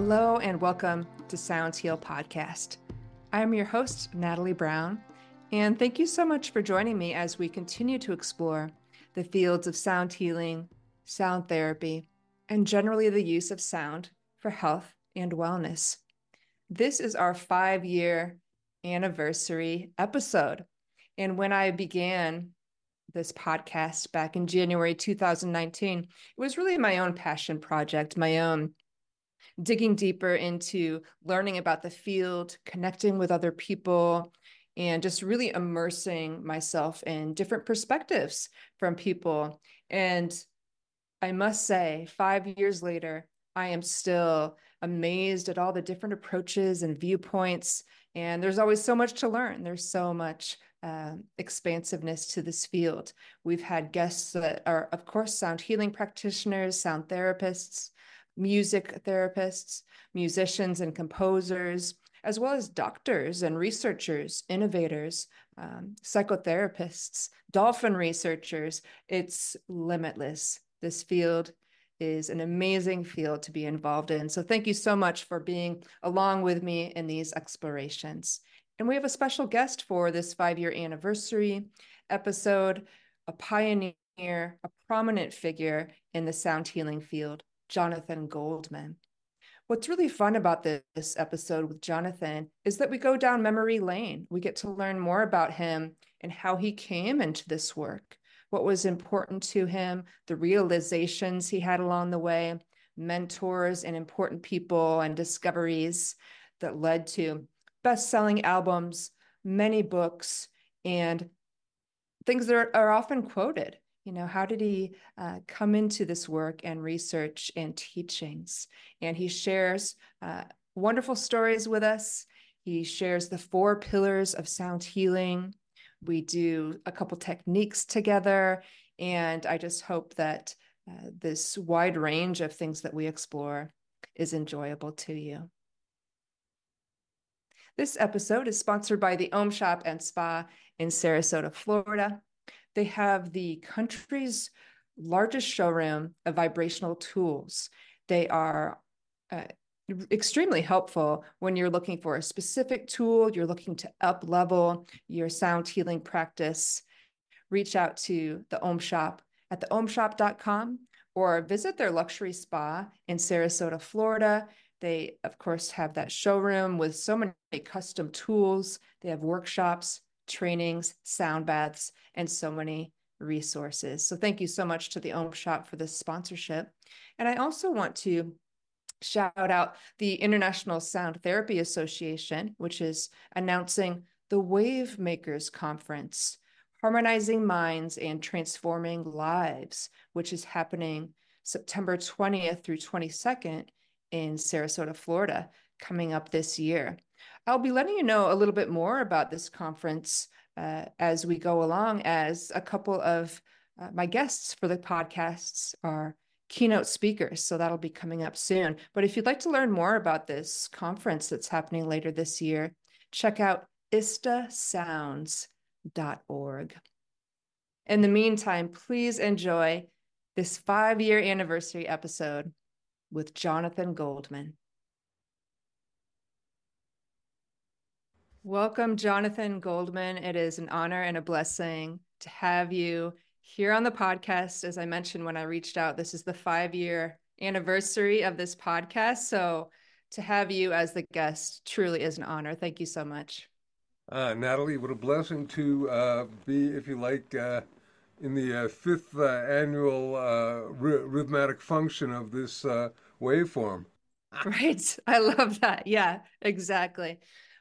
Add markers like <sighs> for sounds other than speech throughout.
Hello and welcome to Sounds Heal Podcast. I'm your host, Natalie Brown, and thank you so much for joining me as we continue to explore the fields of sound healing, sound therapy, and generally the use of sound for health and wellness. This is our five year anniversary episode. And when I began this podcast back in January 2019, it was really my own passion project, my own digging deeper into learning about the field, connecting with other people, and just really immersing myself in different perspectives from people. And I must say, five years later, I am still amazed at all the different approaches and viewpoints. And there's always so much to learn. There's so much uh, expansiveness to this field. We've had guests that are, of course, sound healing practitioners, sound therapists, music therapists, musicians and composers, as well as doctors and researchers, innovators, um, psychotherapists, dolphin researchers. It's limitless. This field is an amazing field to be involved in. So, thank you so much for being along with me in these explorations. And we have a special guest for this five year anniversary episode, a pioneer, a prominent figure in the sound healing field, Jonathan Goldman. What's really fun about this episode with Jonathan is that we go down memory lane. We get to learn more about him and how he came into this work, what was important to him, the realizations he had along the way, mentors and important people and discoveries that led to best selling albums, many books, and things that are, are often quoted you know how did he uh, come into this work and research and teachings? And he shares uh, wonderful stories with us. He shares the four pillars of sound healing. We do a couple techniques together and i just hope that uh, this wide range of things that we explore is enjoyable to you. This episode is sponsored by the Om Shop and Spa in Sarasota, Florida. They have the country's largest showroom of vibrational tools. They are uh, extremely helpful when you're looking for a specific tool, you're looking to up level your sound healing practice. Reach out to the Om Shop at theomshop.com or visit their luxury spa in Sarasota, Florida. They, of course, have that showroom with so many custom tools. They have workshops, trainings, sound baths, and so many resources. So thank you so much to the Om Shop for this sponsorship. And I also want to shout out the International Sound Therapy Association, which is announcing the Wave Makers Conference, Harmonizing Minds and Transforming Lives, which is happening September 20th through 22nd in Sarasota, Florida, coming up this year. I'll be letting you know a little bit more about this conference uh, as we go along, as a couple of uh, my guests for the podcasts are keynote speakers. So that'll be coming up soon. But if you'd like to learn more about this conference that's happening later this year, check out istasounds.org. In the meantime, please enjoy this five year anniversary episode with Jonathan Goldman. Welcome, Jonathan Goldman. It is an honor and a blessing to have you here on the podcast. As I mentioned when I reached out, this is the five year anniversary of this podcast. So to have you as the guest truly is an honor. Thank you so much. Uh, Natalie, what a blessing to uh, be, if you like, uh, in the uh, fifth uh, annual uh, rhythmic function of this waveform. <laughs> Right. I love that. Yeah, exactly.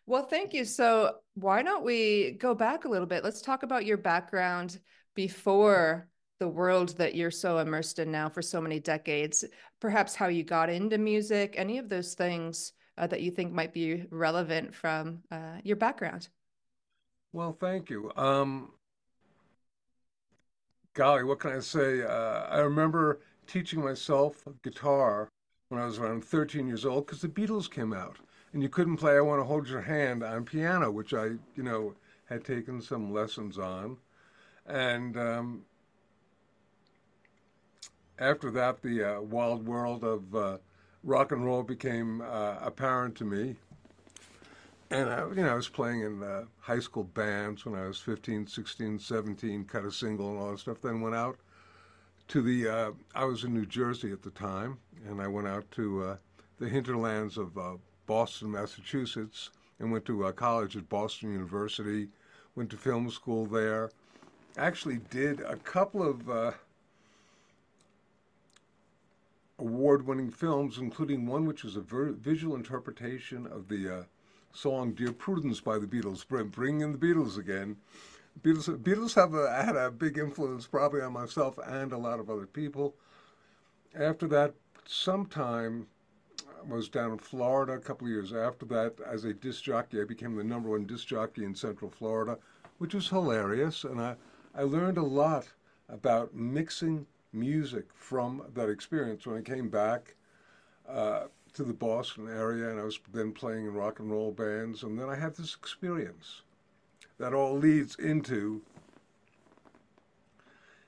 Well, thank you. So, why don't we go back a little bit? Let's talk about your background before the world that you're so immersed in now for so many decades. Perhaps how you got into music, any of those things uh, that you think might be relevant from uh, your background. Well, thank you. Um, golly, what can I say? Uh, I remember teaching myself guitar when I was around 13 years old because the Beatles came out and you couldn't play I Want to Hold Your Hand on piano, which I, you know, had taken some lessons on. And um, after that, the uh, wild world of uh, rock and roll became uh, apparent to me. And I, you know, I was playing in high school bands when I was 15, 16, 17, cut a single and all that stuff. Then went out to the. Uh, I was in New Jersey at the time, and I went out to uh, the hinterlands of uh, Boston, Massachusetts, and went to college at Boston University. Went to film school there. Actually, did a couple of uh, award-winning films, including one which was a ver- visual interpretation of the uh, song "Dear Prudence" by the Beatles. Bringing in the Beatles again. Beatles, Beatles have a, had a big influence probably on myself and a lot of other people. After that, sometime was down in Florida a couple of years after that. As a disc jockey. I became the number one disc jockey in Central Florida, which was hilarious, and I, I learned a lot about mixing music from that experience. When I came back uh, to the Boston area, and I was then playing in rock and roll bands, and then I had this experience that all leads into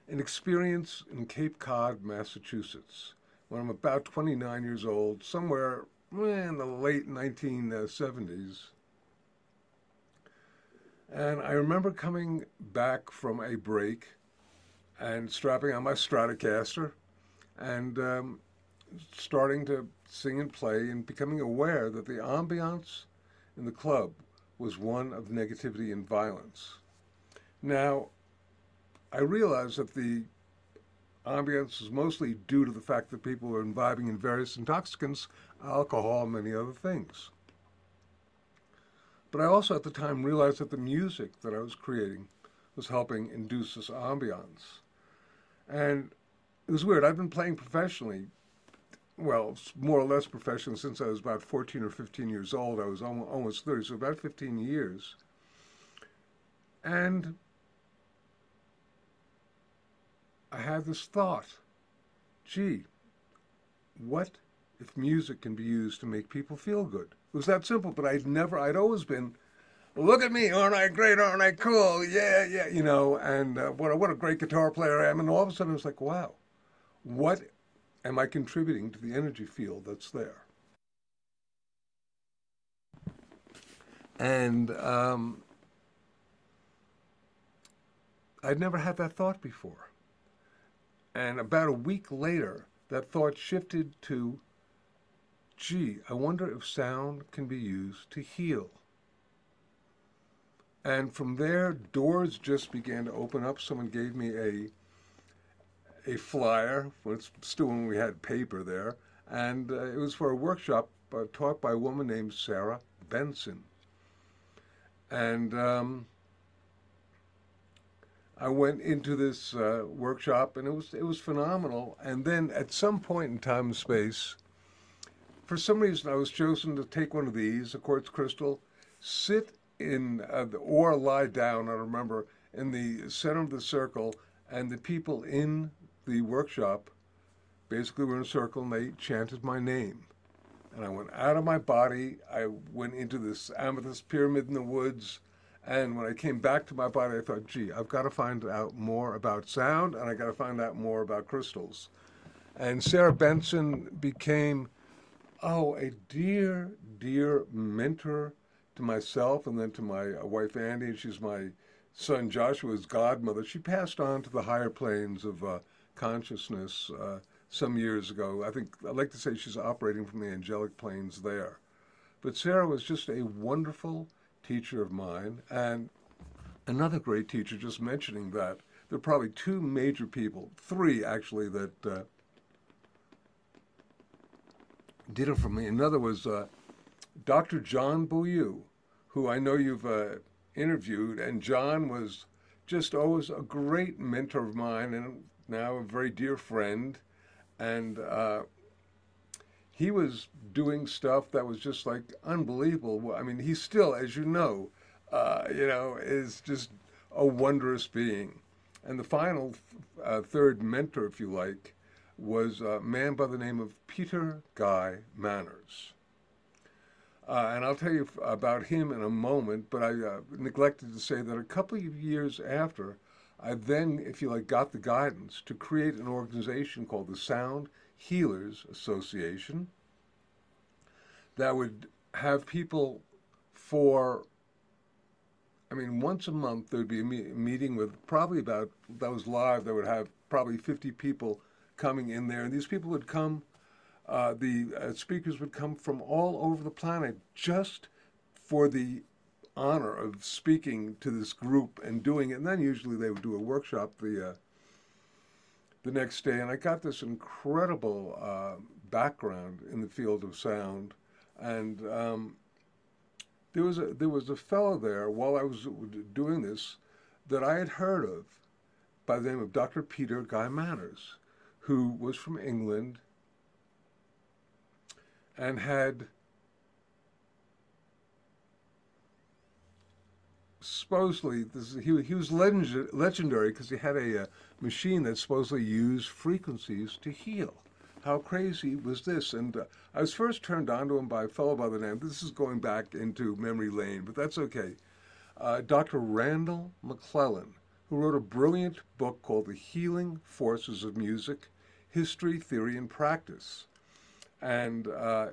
an experience in Cape Cod, Massachusetts, when I'm about 29 years old, somewhere in the late 1970s. And I remember coming back from a break and strapping on my Stratocaster and um, starting to sing and play and becoming aware that the ambiance in the club was one of negativity and violence. Now, I realized that the ambiance was mostly due to the fact that people were imbibing in various intoxicants, alcohol, and many other things. But I also at the time realized that the music that I was creating was helping induce this ambiance. And it was weird. I've been playing professionally, well, more or less professionally since I was about 14 or 15 years old. I was almost 30, so about 15 years. And I had this thought gee, what if music can be used to make people feel good? It was that simple, but I'd never, I'd always been look at me, aren't I great? Aren't I cool? Yeah, yeah, you know, and uh, what, a, what a great guitar player I am. And all of a sudden, I was like, wow, what am I contributing to the energy field that's there? And um, I'd never had that thought before. And about a week later, that thought shifted to gee, I wonder if sound can be used to heal. And from there, doors just began to open up. Someone gave me a a flyer. It's still when we had paper there, and uh, it was for a workshop uh, taught by a woman named Sarah Benson. And um, I went into this uh, workshop, and it was it was phenomenal. And then at some point in time and space, for some reason, I was chosen to take one of these, a quartz crystal, sit in uh, or lie down. I remember in the center of the circle, and the people in the workshop basically were in a circle and they chanted my name. And I went out of my body. I went into this amethyst pyramid in the woods. And when I came back to my body, I thought, gee, I've got to find out more about sound and I got to find out more about crystals. And Sarah Benson became, oh, a dear, dear mentor to myself and then to my uh, wife Andi, and she's my son Joshua's godmother. She passed on to the higher planes of uh, consciousness uh, some years ago. I think I'd like to say she's operating from the angelic planes there. But Sarah was just a wonderful teacher of mine, and another great teacher. Just mentioning that there are probably two major people, three actually, that uh, did it for me. Another was uh, Dr. John Beaulieu, who I know you've uh, interviewed, and John was just always a great mentor of mine and now a very dear friend. And uh, he was doing stuff that was just like unbelievable. I mean, he still, as you know, uh, you know, is just a wondrous being. And the final uh, third mentor, if you like, was a man by the name of Peter Guy Manners. Uh, and I'll tell you about him in a moment, but I uh, neglected to say that a couple of years after, I then, if you like, got the guidance to create an organization called the Sound Healers Association. that would have people for I mean, once a month there'd be a me- meeting with probably about that was live. That would have probably 50 people coming in there, and these people would come. Uh, the uh, speakers would come from all over the planet just for the honor of speaking to this group and doing it. And then usually they would do a workshop the uh, the next day. And I got this incredible uh, background in the field of sound, and um, there was a there was a fellow there while I was doing this that I had heard of by the name of Dr. Peter Guy Manners, who was from England and had supposedly this, he, he was legend, legendary because he had a, a machine that supposedly used frequencies to heal how crazy was this? And uh, I was first turned on to him by a fellow by the name, this is going back into memory lane, but that's okay. Uh, Dr. Randall McClellan, who wrote a brilliant book called The Healing Forces of Music History, Theory, and Practice. And uh,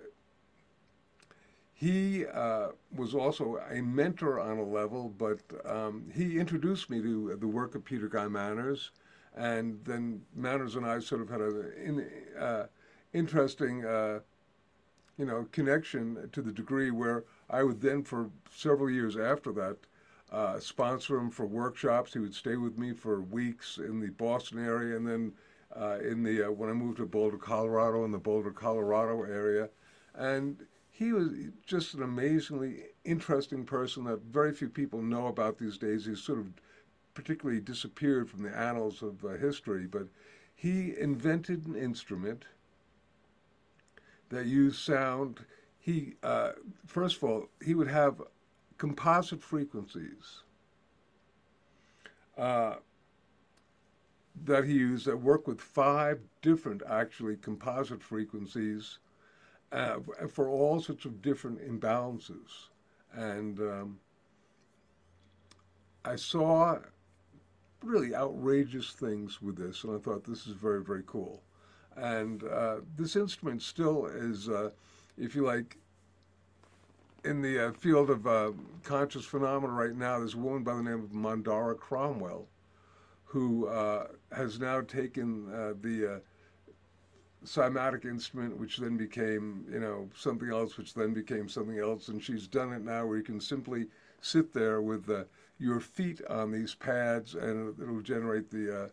he uh, was also a mentor on a level, but um, he introduced me to the work of Peter Guy Manners and then Manners and I sort of had an in, uh, interesting, uh, you know, connection to the degree where I would then, for several years after that, uh, sponsor him for workshops. He would stay with me for weeks in the Boston area, and then uh, in the uh, when I moved to Boulder, Colorado, in the Boulder, Colorado area, and he was just an amazingly interesting person that very few people know about these days. He's sort of particularly disappeared from the annals of uh, history, but he invented an instrument that used sound. He, uh, first of all, he would have composite frequencies uh, that he used that work with five different, actually, composite frequencies uh, for all sorts of different imbalances. And um, I saw really outrageous things with this, and I thought this is very, very cool. And uh, this instrument still is, uh, if you like, in the uh, field of uh, conscious phenomena right now, there's a woman by the name of Mandara Cromwell who uh, has now taken the cymatic instrument, which then became, you know, something else, which then became something else, and she's done it now where you can simply sit there with the your feet on these pads, and it'll generate the uh,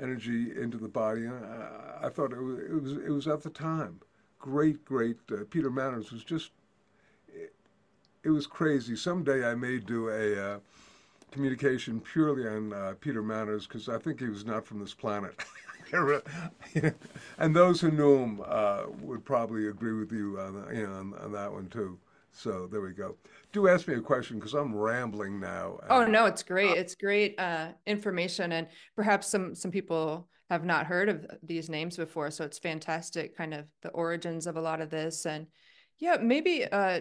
energy into the body. And I, I thought it was, it was, it was at the time great, great. Uh, Peter Manners was just it, it, was crazy. Someday I may do a uh, communication purely on uh, Peter Manners because I think he was not from this planet. <laughs> <laughs> and those who knew him uh, would probably agree with you on, you know, on, on that one too. So there we go. Do ask me a question because I'm rambling now. Oh no, it's great. It's great uh, information, and perhaps some some people have not heard of these names before. So it's fantastic, kind of the origins of a lot of this, and yeah, maybe uh,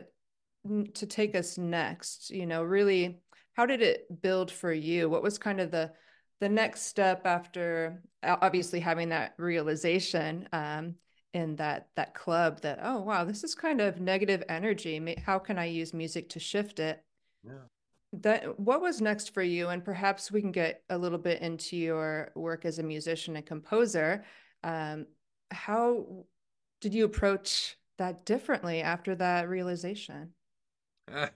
to take us next. You know, really, how did it build for you? What was kind of the the next step after obviously having that realization um, in that that club that oh wow this is kind of negative energy. How can i use music to shift it? Yeah. That what was next for you? And perhaps we can get a little bit into your work as a musician and composer. Um, how did you approach that differently after that realization? <laughs>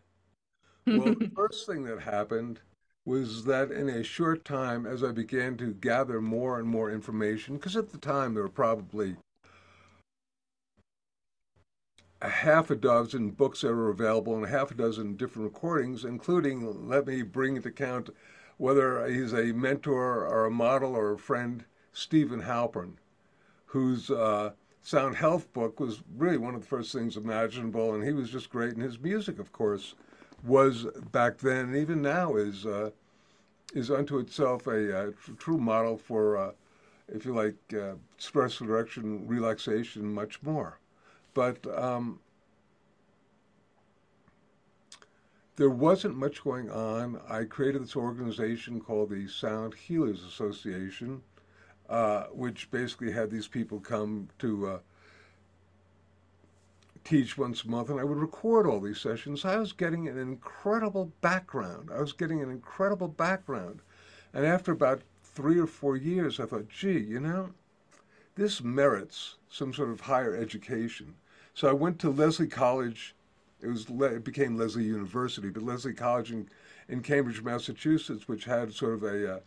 Well the first thing that happened was that in a short time as i began to gather more and more information because at the time there were probably a half a dozen books that were available and a half a dozen different recordings, including, let me bring into account whether he's a mentor or a model or a friend, Steven Halpern, whose uh, Sound Health book was really one of the first things imaginable, and he was just great. in his music, of course, was back then and even now is uh, is unto itself a, a true model for, uh, if you like, uh, stress reduction, relaxation, much more. But um, there wasn't much going on. I created this organization called the Sound Healers Association, uh, which basically had these people come to uh, teach once a month, and I would record all these sessions. I was getting an incredible background. I was getting an incredible background. And after about three or four years, I thought, gee, you know, this merits some sort of higher education. So I went to Lesley College. It was it became Lesley University, but Lesley College in, in Cambridge, Massachusetts, which had sort of a uh,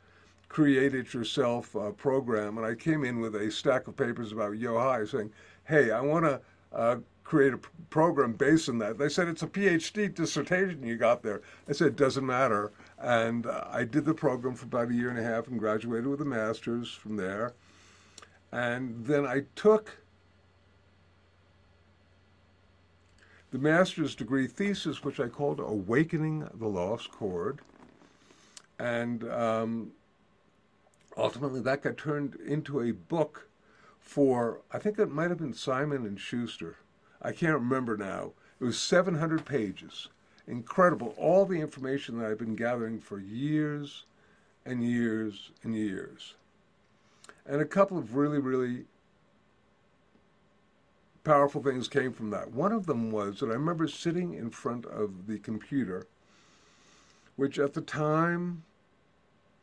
create it yourself uh, program. And I came in with a stack of papers about Yohai saying, hey, I want to uh, create a program based on that. They said, it's a PhD dissertation you got there. I said, it doesn't matter. And uh, I did the program for about a year and a half and graduated with a master's from there. And then I took the master's degree thesis, which I called Awakening the Lost Chord. And um, ultimately that got turned into a book for I think it might have been Simon and Schuster. I can't remember now. It was 700 pages. Incredible. All the information that I've been gathering for years and years and years. And a couple of really, really powerful things came from that. One of them was that I remember sitting in front of the computer, which at the time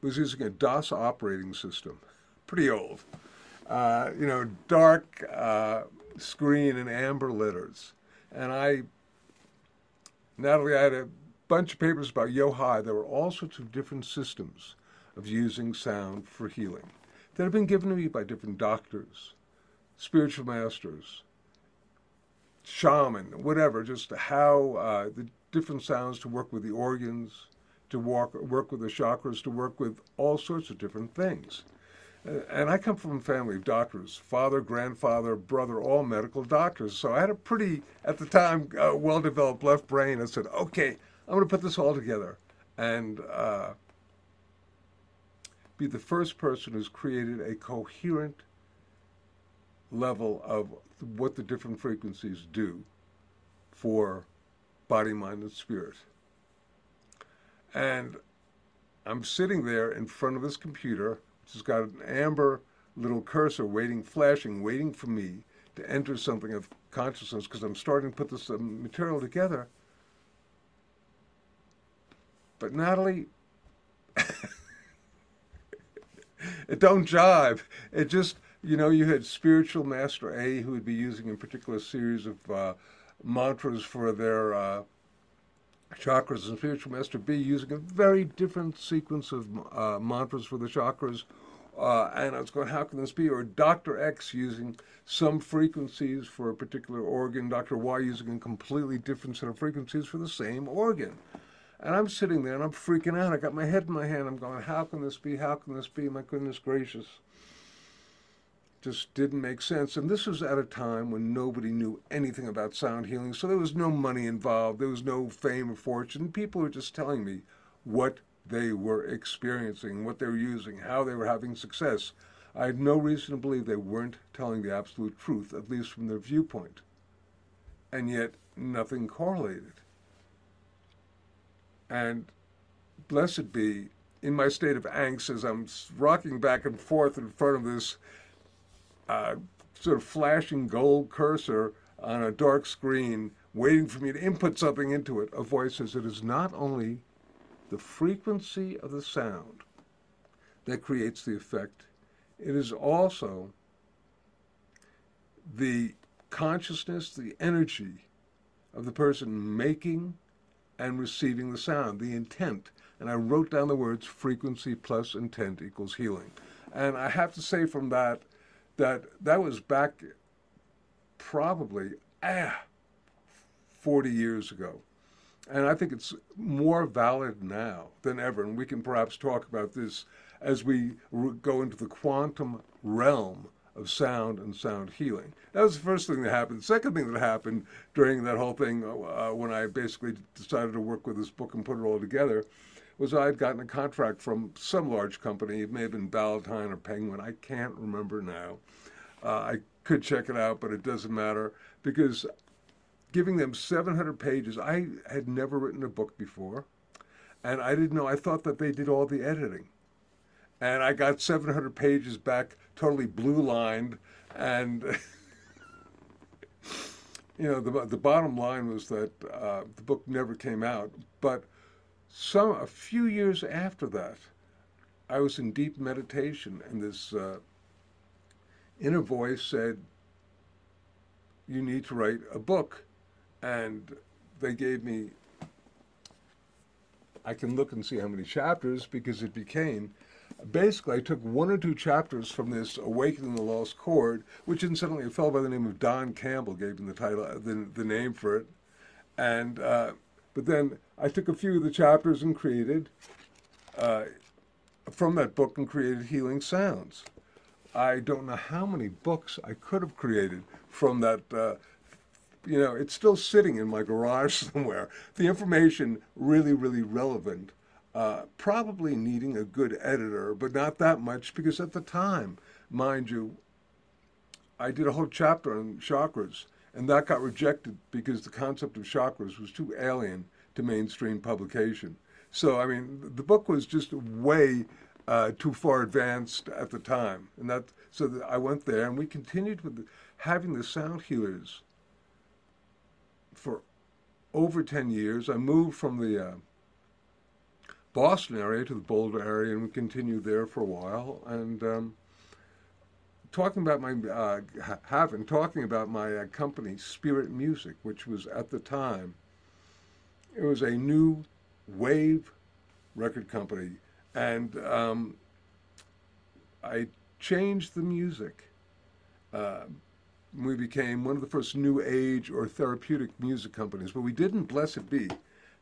was using a DOS operating system, pretty old. Uh, you know, dark uh, screen and amber letters. And I, Natalie, I had a bunch of papers about Yohai. There were all sorts of different systems of using sound for healing that have been given to me by different doctors, spiritual masters, shaman, whatever, just how uh, the different sounds to work with the organs, to walk, work with the chakras, to work with all sorts of different things. And I come from a family of doctors father, grandfather, brother, all medical doctors. So I had a pretty, at the time, uh, well developed left brain. I said, okay, I'm going to put this all together and uh, be the first person who's created a coherent level of what the different frequencies do for body, mind, and spirit. And I'm sitting there in front of this computer, has got an amber little cursor waiting, flashing, waiting for me to enter something of consciousness because I'm starting to put this um, material together. But Natalie, <laughs> it don't jive. It just, you know, you had spiritual master A who would be using a particular series of uh, mantras for their uh, chakras and spiritual master B using a very different sequence of uh, mantras for the chakras. Uh, and I was going, how can this be? Or Dr. X using some frequencies for a particular organ, Dr. Y using a completely different set of frequencies for the same organ. And I'm sitting there and I'm freaking out. I got my head in my hand. I'm going, how can this be? How can this be? My goodness gracious just didn't make sense. And this was at a time when nobody knew anything about sound healing, so there was no money involved, there was no fame or fortune. People were just telling me what they were experiencing, what they were using, how they were having success. I had no reason to believe they weren't telling the absolute truth, at least from their viewpoint. And yet, nothing correlated. And blessed be, in my state of angst, as I'm rocking back and forth in front of this uh, sort of flashing gold cursor on a dark screen, waiting for me to input something into it. A voice says it is not only the frequency of the sound that creates the effect, it is also the consciousness, the energy of the person making and receiving the sound, the intent. And I wrote down the words frequency plus intent equals healing. And I have to say from that, that that was back probably ah 40 years ago. And I think it's more valid now than ever. And we can perhaps talk about this as we go into the quantum realm of sound and sound healing. That was the first thing that happened. The second thing that happened during that whole thing, uh, when I basically decided to work with this book and put it all together, was I had gotten a contract from some large company. It may have been Ballantine or Penguin. I can't remember now. Uh, I could check it out, but it doesn't matter because giving them 700 pages, I had never written a book before. And I didn't know, I thought that they did all the editing. And I got 700 pages back, totally blue lined. And <laughs> you know, the the bottom line was that uh, the book never came out. But some a few years after that, I was in deep meditation, and this uh, inner voice said, "You need to write a book," and they gave me. I can look and see how many chapters because it became basically, I took one or two chapters from this Awakening the Lost Chord, which incidentally a fellow by the name of Don Campbell gave him the title, the, the name for it. And, uh, but then I took a few of the chapters and created, uh, from that book and created Healing Sounds. I don't know how many books I could have created from that. Uh, you know, it's still sitting in my garage <laughs> somewhere. The information really, really relevant uh, probably needing a good editor, but not that much because at the time, mind you, I did a whole chapter on chakras, and that got rejected because the concept of chakras was too alien to mainstream publication. So, I mean, the book was just way uh, too far advanced at the time, and that so I went there, and we continued with the, having the sound healers for over ten years. I moved from the uh, Boston area to the Boulder area, and we continued there for a while. And um, talking about my uh, having talking about my uh, company, Spirit Music, which was at the time it was a new wave record company, and um, I changed the music. Uh, we became one of the first new age or therapeutic music companies, but we didn't, blessed be,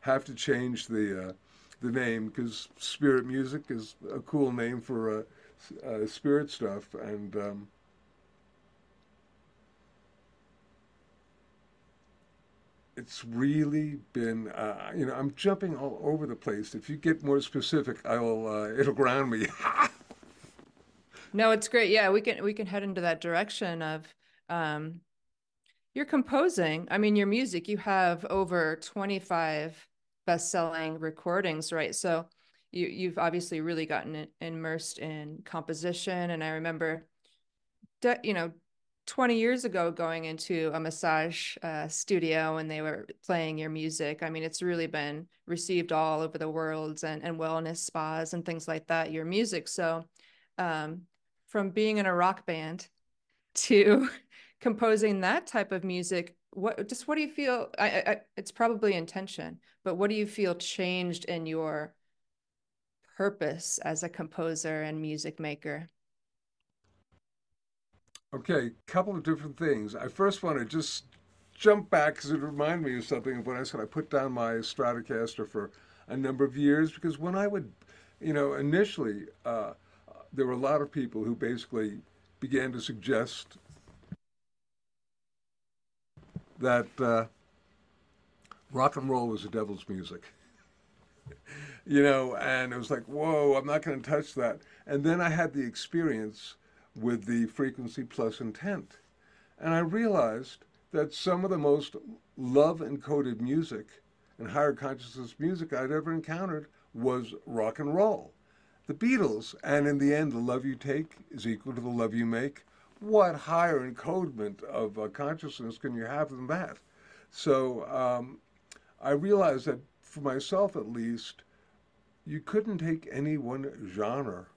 have to change the uh, the name because spirit music is a cool name for uh, uh, spirit stuff, and um, it's really been uh, you know I'm jumping all over the place. If you get more specific, I will uh, it'll ground me. <laughs> no, it's great. Yeah, we can we can head into that direction of. Um, you're composing. I mean, your music. You have over 25 best-selling recordings, right? So you you've obviously really gotten immersed in composition. And I remember, you know, 20 years ago going into a massage uh, studio and they were playing your music. I mean, it's really been received all over the world and, and wellness spas and things like that, your music. So um, from being in a rock band <laughs> to <laughs> composing that type of music what just what do you feel I, I, it's probably intention but what do you feel changed in your purpose as a composer and music maker? Okay a couple of different things. I first want to just jump back because it reminded me of something of when i said. I put down my stratocaster for a number of years because when i would you know initially uh, there were a lot of people who basically began to suggest that uh, rock and roll was the devil's music. <laughs> you know, and it was like, whoa, I'm not going to touch that. And then I had the experience with the frequency plus intent. And I realized that some of the most love encoded music and higher consciousness music I'd ever encountered was rock and roll. The Beatles, and in the end, the love you take is equal to the love you make, what higher encodement of uh, consciousness can you have than that? So um, I realized that for myself at least, you couldn't take any one genre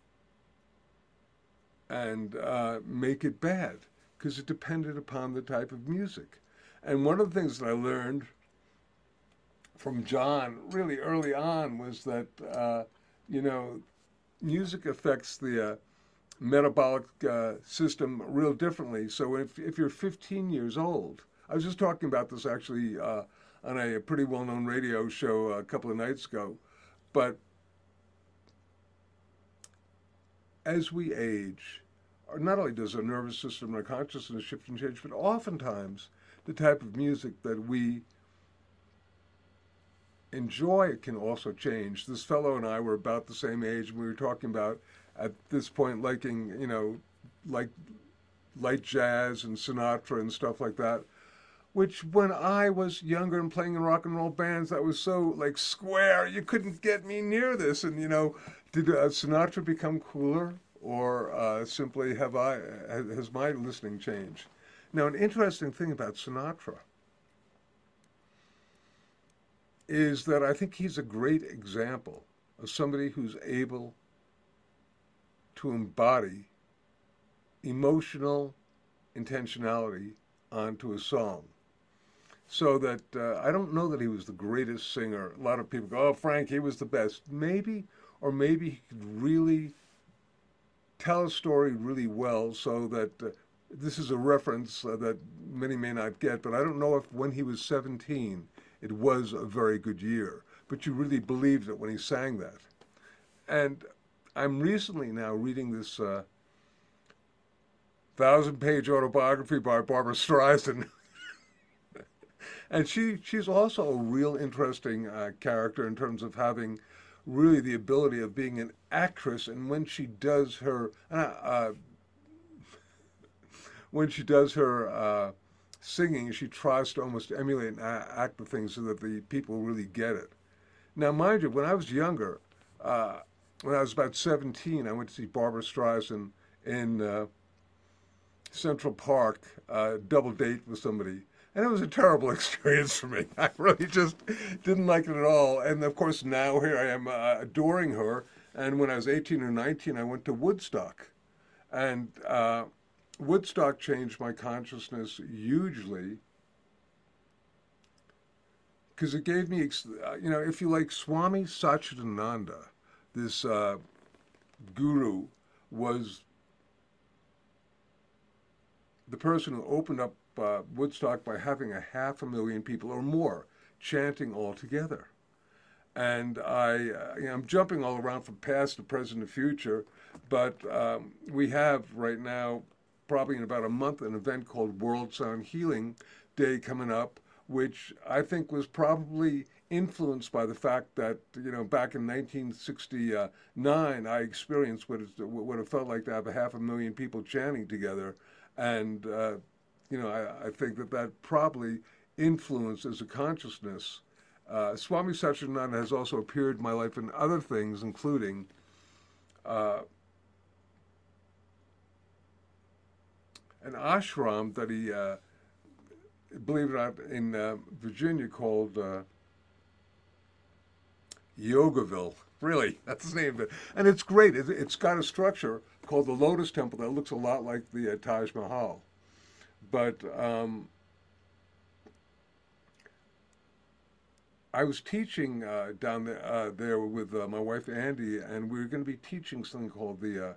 and uh, make it bad because it depended upon the type of music. And one of the things that I learned from John really early on was that, uh, you know, music affects the uh, metabolic uh, system real differently. So if, if you're 15 years old, I was just talking about this actually uh, on a pretty well known radio show a couple of nights ago, but as we age, uh, not only does our nervous system and our consciousness shift and change, but oftentimes the type of music that we enjoy can also change. This fellow and I were about the same age, and we were talking about at this point liking, you know, like light jazz and Sinatra and stuff like that. Which, when I was younger and playing in rock and roll bands, that was so like square. You couldn't get me near this. And you know, did uh, Sinatra become cooler, or uh, simply have I has my listening changed? Now, an interesting thing about Sinatra is that I think he's a great example of somebody who's able to embody emotional intentionality onto a song. So that uh, I don't know that he was the greatest singer. A lot of people go, "Oh, Frank, he was the best." Maybe, or maybe he could really tell a story really well, so that uh, this is a reference uh, that many may not get. But I don't know if when he was 17, it was a very good year. But you really believed it when he sang that. And I'm recently now reading this uh, thousand page autobiography by Barbra Streisand. <laughs> and she, she's also a real interesting uh, character in terms of having really the ability of being an actress. And when she does her, uh, uh when she does her uh, singing, she tries to almost emulate and act the thing so that the people really get it. Now, mind you, when I was younger, uh, when I was about 17, I went to see Barbra Streisand in uh, Central Park, uh, double date with somebody. And it was a terrible <laughs> experience for me. I really just didn't like it at all. And of course, now here I am uh, adoring her. And when I was 18 or 19, I went to Woodstock. And uh, Woodstock changed my consciousness hugely because it gave me, uh, you know, if you like Swami Satchidananda, this uh, guru was the person who opened up uh, Woodstock by having a half a million people or more chanting all together. And I, uh, you know, I'm jumping all around from past to present to future, but um, we have right now, probably in about a month, an event called World Sound Healing Day coming up, which I think was probably influenced by the fact that you know back in 1969 I experienced what it, what it felt like to have a half a million people chanting together, and uh, you know I, I, think that that probably influences a consciousness. Uh, Swami Satchidananda has also appeared in my life in other things, including. Uh, an ashram that he, uh, believe it or not, in uh, Virginia called uh, Yogaville. Really, <laughs> that's the name of it. And it's great. It, has got a structure called the Lotus Temple that looks a lot like the uh, Taj Mahal. But um, I was teaching uh, down there, uh, there with uh, my wife Andi, and we were going to be teaching something called the uh,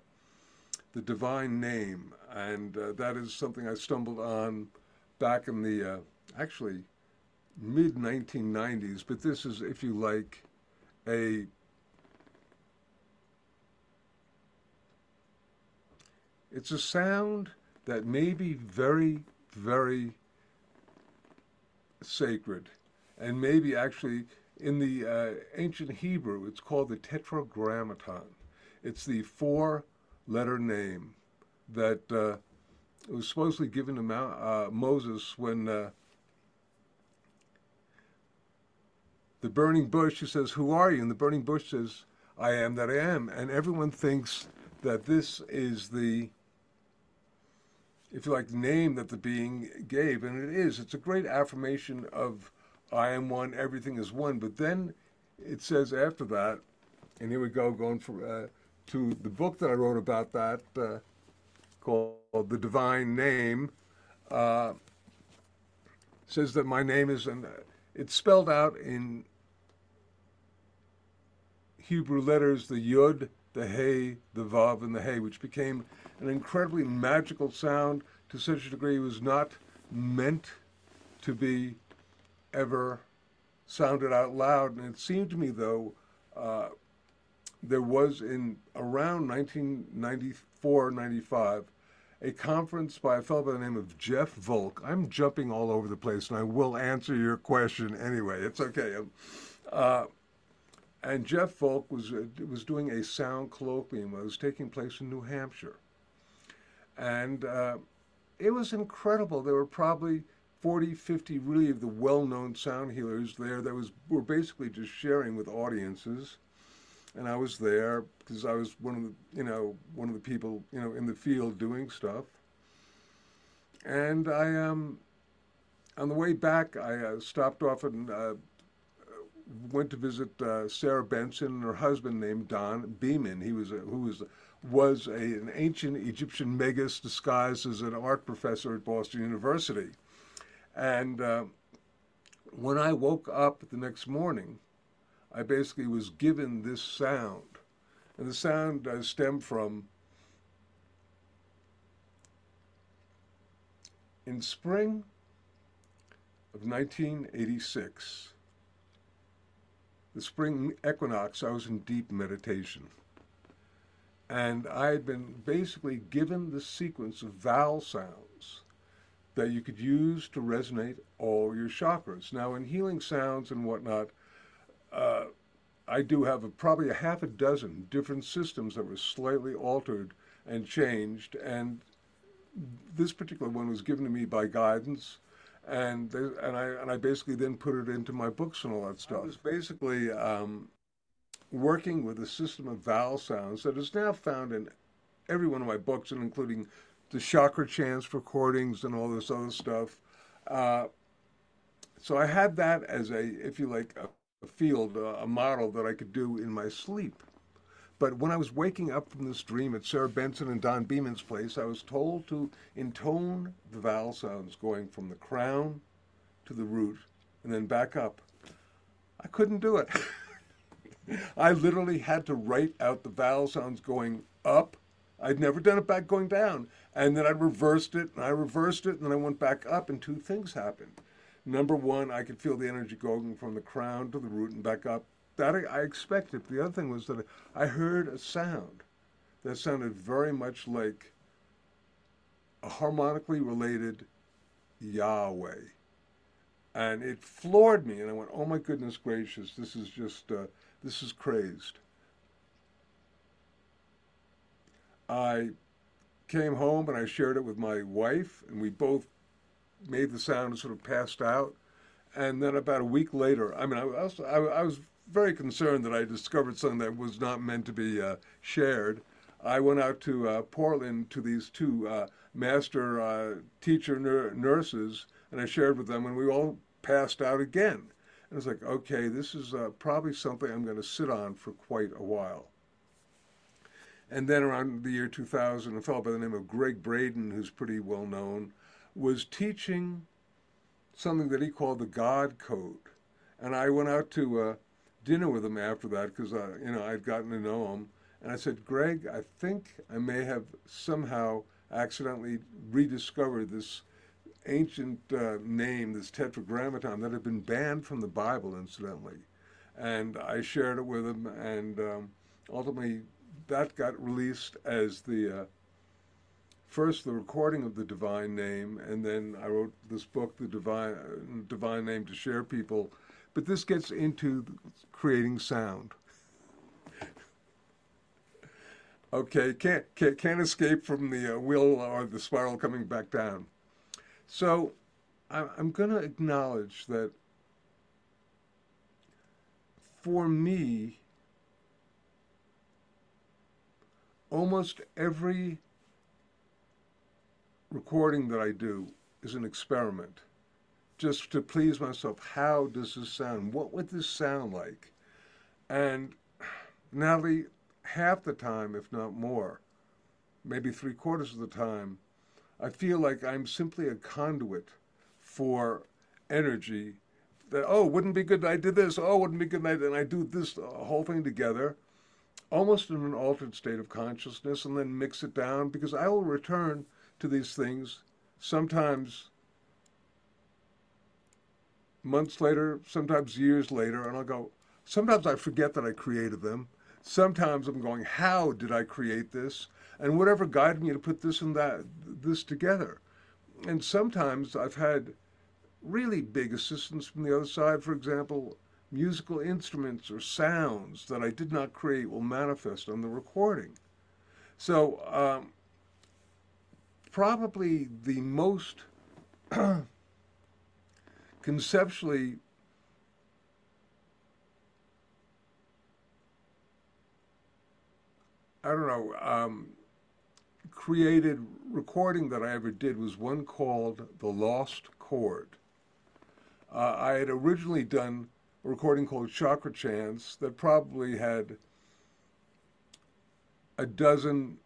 the Divine Name, and uh, that is something I stumbled on back in the actually mid 1990s. But this is, if you like, a it's a sound that may be very, very sacred, and maybe actually in the uh, ancient Hebrew, it's called the Tetragrammaton. It's the four-letter name that uh, was supposedly given to Mount, uh, Moses when uh, the burning bush, he says, Who are you? And the burning bush says, I am that I am. And everyone thinks that this is the, if you like, name that the being gave. And it is. It's a great affirmation of I am one, everything is one. But then it says after that, and here we go, going uh, to the book that I wrote about that uh, called The Divine Name. Uh, says that my name is, and it's spelled out in Hebrew letters, the Yud, the Hey, the Vav, and the Hey, which became an incredibly magical sound to such a degree it was not meant to be ever sounded out loud. And it seemed to me, though, uh, there was in around 1994, 95, a conference by a fellow by the name of Jeff Volk. I'm jumping all over the place, and I will answer your question anyway. It's okay. Uh, and Jeff Volk was uh, was doing a sound colloquium that was taking place in New Hampshire, and uh, it was incredible. There were probably 40, 50 really of the well-known sound healers there that was were basically just sharing with audiences, and I was there because I was one of the you know one of the people you know in the field doing stuff, and I um on the way back I uh, stopped off and went to visit uh, Sarah Benson and her husband named Don Beeman. He was a, who was was a, an ancient Egyptian magus disguised as an art professor at Boston University. And uh, when I woke up the next morning, I basically was given this sound. And the sound uh, stemmed from in spring of 1986, the spring equinox, I was in deep meditation. And I had been basically given the sequence of vowel sounds that you could use to resonate all your chakras. Now, in healing sounds and whatnot, uh, I do have a, probably a half a dozen different systems that were slightly altered and changed. And this particular one was given to me by guidance and they, and I and I basically then put it into my books and all that stuff. I was basically um, working with a system of vowel sounds that is now found in every one of my books, and including the chakra chants recordings and all this other stuff. Uh, so I had that as a, if you like, a, a field, uh, a model that I could do in my sleep. But when I was waking up from this dream at Sarah Benson and Don Beeman's place, I was told to intone the vowel sounds going from the crown to the root and then back up. I couldn't do it. <laughs> I literally had to write out the vowel sounds going up. I'd never done it back going down. And then I reversed it and I reversed it and then I went back up and two things happened. Number one, I could feel the energy going from the crown to the root and back up that I expected. The other thing was that I heard a sound that sounded very much like a harmonically related Yahweh. And it floored me, and I went, oh my goodness gracious, this is just, uh, this is crazed. I came home and I shared it with my wife, and we both made the sound and sort of passed out. And then about a week later, I mean, I was, I, I was very concerned that I discovered something that was not meant to be uh, shared. I went out to uh, Portland to these two uh, master uh, teacher nur- nurses, and I shared with them, and we all passed out again. And it's like, okay, this is uh, probably something I'm going to sit on for quite a while. And then around the year 2000, a fellow by the name of Gregg Braden, who's pretty well known, was teaching something that he called the God Code. And I went out to uh, dinner with him after that because you know I'd gotten to know him, and I said, Gregg, I think I may have somehow accidentally rediscovered this ancient uh, name, this Tetragrammaton, that had been banned from the Bible, incidentally, and I shared it with him, and um, ultimately that got released as the uh, first the recording of the divine name, and then I wrote this book, the divine divine name, to share people but this gets into creating sound. <laughs> okay, can't, can't, can't escape from the uh, wheel or the spiral coming back down. So I'm going to acknowledge that for me, almost every recording that I do is an experiment just to please myself, how does this sound? What would this sound like? And Natalie, half the time, if not more, maybe three quarters of the time, I feel like I'm simply a conduit for energy that, oh, wouldn't be good I did this, oh, wouldn't be good I and I do this uh, whole thing together, almost in an altered state of consciousness, and then mix it down because I will return to these things sometimes months later, sometimes years later, and I'll go, sometimes I forget that I created them. Sometimes I'm going, how did I create this? And whatever guided me to put this and that, this together. And sometimes I've had really big assistance from the other side. For example, musical instruments or sounds that I did not create will manifest on the recording. So, um, probably the most <clears throat> conceptually I don't know, um, created recording that I ever did was one called The Lost Chord. Uh, I had originally done a recording called Chakra Chants that probably had a dozen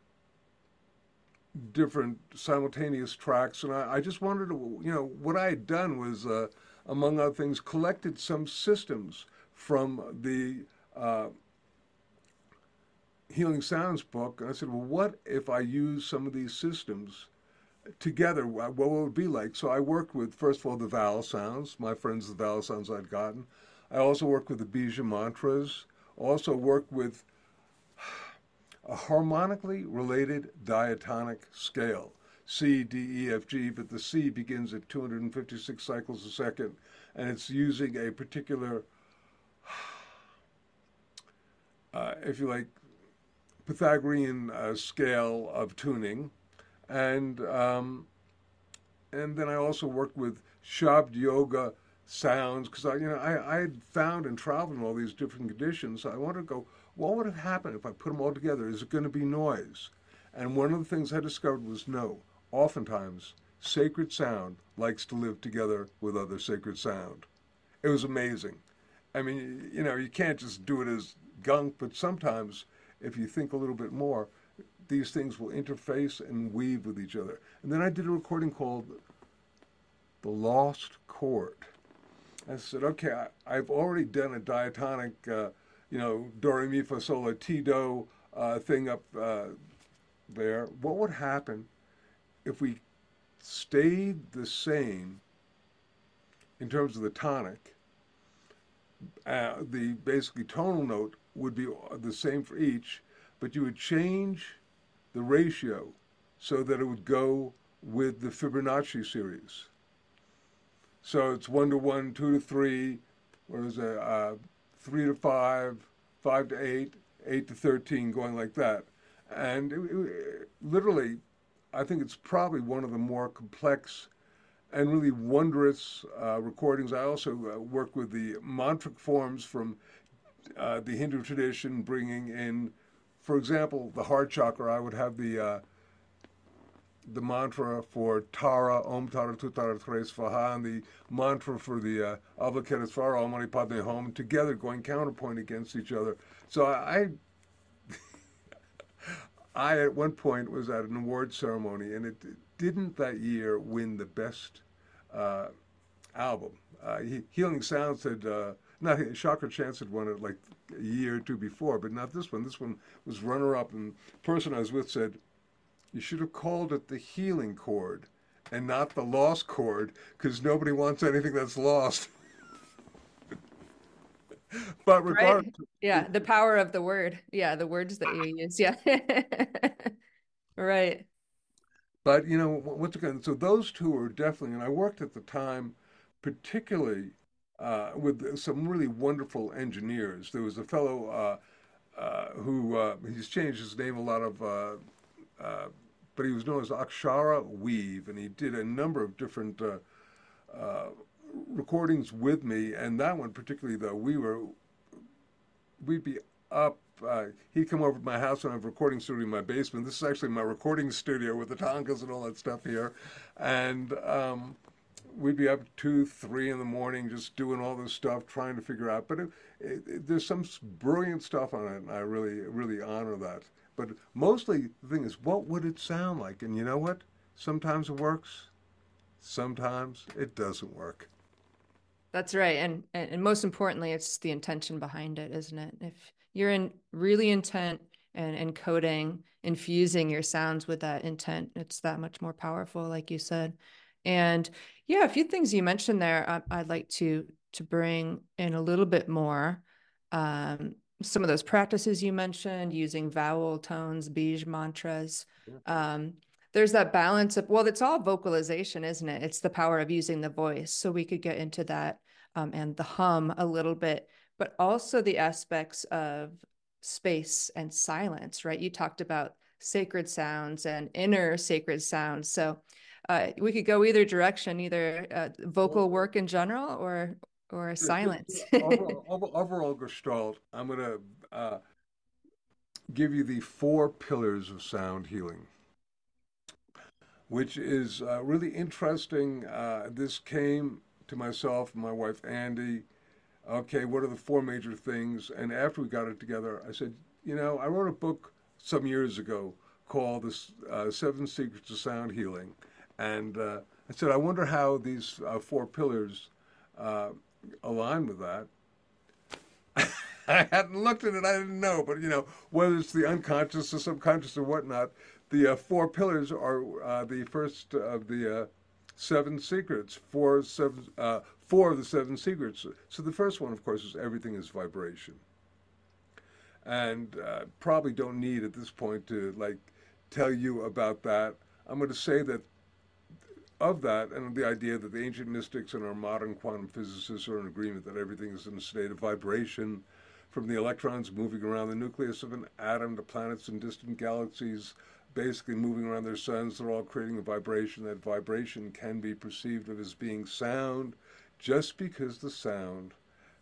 different simultaneous tracks, and I, I, just wanted to, you know, what I had done was, uh, among other things, collected some systems from the uh, Healing Sounds book, and I said, well, what if I use some of these systems together? What would it be like? So I worked with, first of all, the vowel sounds, my friends, the vowel sounds I'd gotten. I also worked with the Bija mantras, also worked with a harmonically related diatonic scale. C, D, E, F, G, but the C begins at 256 cycles a second, and it's using a particular, <sighs> uh, if you like, Pythagorean uh, scale of tuning, and um, and then I also worked with Shabd Yoga sounds because I, you know, I, I had found and traveled in all these different conditions. So I wanted to go, what would have happened if I put them all together? Is it going to be noise? And one of the things I discovered was no. Oftentimes, sacred sound likes to live together with other sacred sound. It was amazing. I mean, you know, you can't just do it as gunk, but sometimes if you think a little bit more, these things will interface and weave with each other. And then I did a recording called The Lost Chord. I said, okay, I, have already done a diatonic uh, you know, do re mi fa sol la ti do uh, thing up uh, there. What would happen if we stayed the same in terms of the tonic? Uh, the basically tonal note would be the same for each, but you would change the ratio so that it would go with the Fibonacci series. So it's one to one, two to three, or is it uh, three to five, five to eight, eight to 13, going like that. And it, it, literally, I think it's probably one of the more complex and really wondrous uh, recordings. I also uh, work with the mantric forms from uh, the Hindu tradition, bringing in, for example, the heart chakra. I would have the uh, the mantra for Tara, Om Tara Tu Tara Tre Svaha, and the mantra for the uh, Om Mani Padme Hum, together going counterpoint against each other. So I, <laughs> I at one point was at an award ceremony, and it didn't that year win the best uh, album. Uh, Healing Sounds had, uh, not Chakra Chants had won it like a year or two before, but not this one. This one was runner up, and the person I was with said, you should have called it the healing chord and not the lost chord because nobody wants anything that's lost. <laughs> but regardless. Right. Yeah, the power of the word. Yeah, the words that you use. Yeah. <laughs> right. But, you know, once again, so those two are definitely, and I worked at the time particularly uh, with some really wonderful engineers. There was a fellow uh, uh, who, uh, he's changed his name a lot of but he was known as Akshara Weave, and he did a number of different recordings with me. And that one particularly, though, we were we'd be up. Uh, he'd come over to my house and I have a recording studio in my basement. This is actually my recording studio with the tonkas and all that stuff here, and. Um, we'd be up two, three in the morning, just doing all this stuff, trying to figure out. But it, it, there's some brilliant stuff on it, and I really, really honor that. But mostly the thing is, what would it sound like? And you know what? Sometimes it works, sometimes it doesn't work. That's right. And and most importantly, it's the intention behind it, isn't it? If you're in really intent and encoding, infusing your sounds with that intent, it's that much more powerful, like you said. And yeah, a few things you mentioned there, I, would like to to bring in a little bit more. Um, some of those practices you mentioned using vowel tones bij mantras. Yeah. um, there's that balance of well it's all vocalization isn't it? It's the power of using the voice. So we could get into that um, and the hum a little bit but also the aspects of space and silence right? You talked about sacred sounds and inner sacred sounds. So uh, we could go either direction either uh, vocal work in general or or silence. overall, overall, Gestalt, I'm going to uh, give you the four pillars of sound healing, which is uh, really interesting. Uh, this came to myself and my wife Andi okay, what are the four major things? And after we got it together, I said, you know, I wrote a book some years ago called The uh, Seven Secrets of Sound Healing. And uh, I said, I wonder how these uh, four pillars uh, align with that. <laughs> I hadn't looked at it, I didn't know, but you know, whether it's the unconscious or subconscious or whatnot, the uh, four pillars are uh, the first of the seven secrets, four, of the seven secrets. So the first one, of course, is everything is vibration. And uh, probably don't need at this point to like tell you about that. I'm going to say that of that and the idea that the ancient mystics and our modern quantum physicists are in agreement that everything is in a state of vibration from the electrons moving around the nucleus of an atom to planets in distant galaxies basically moving around their suns they're all creating a vibration that vibration can be perceived of as being sound just because the sound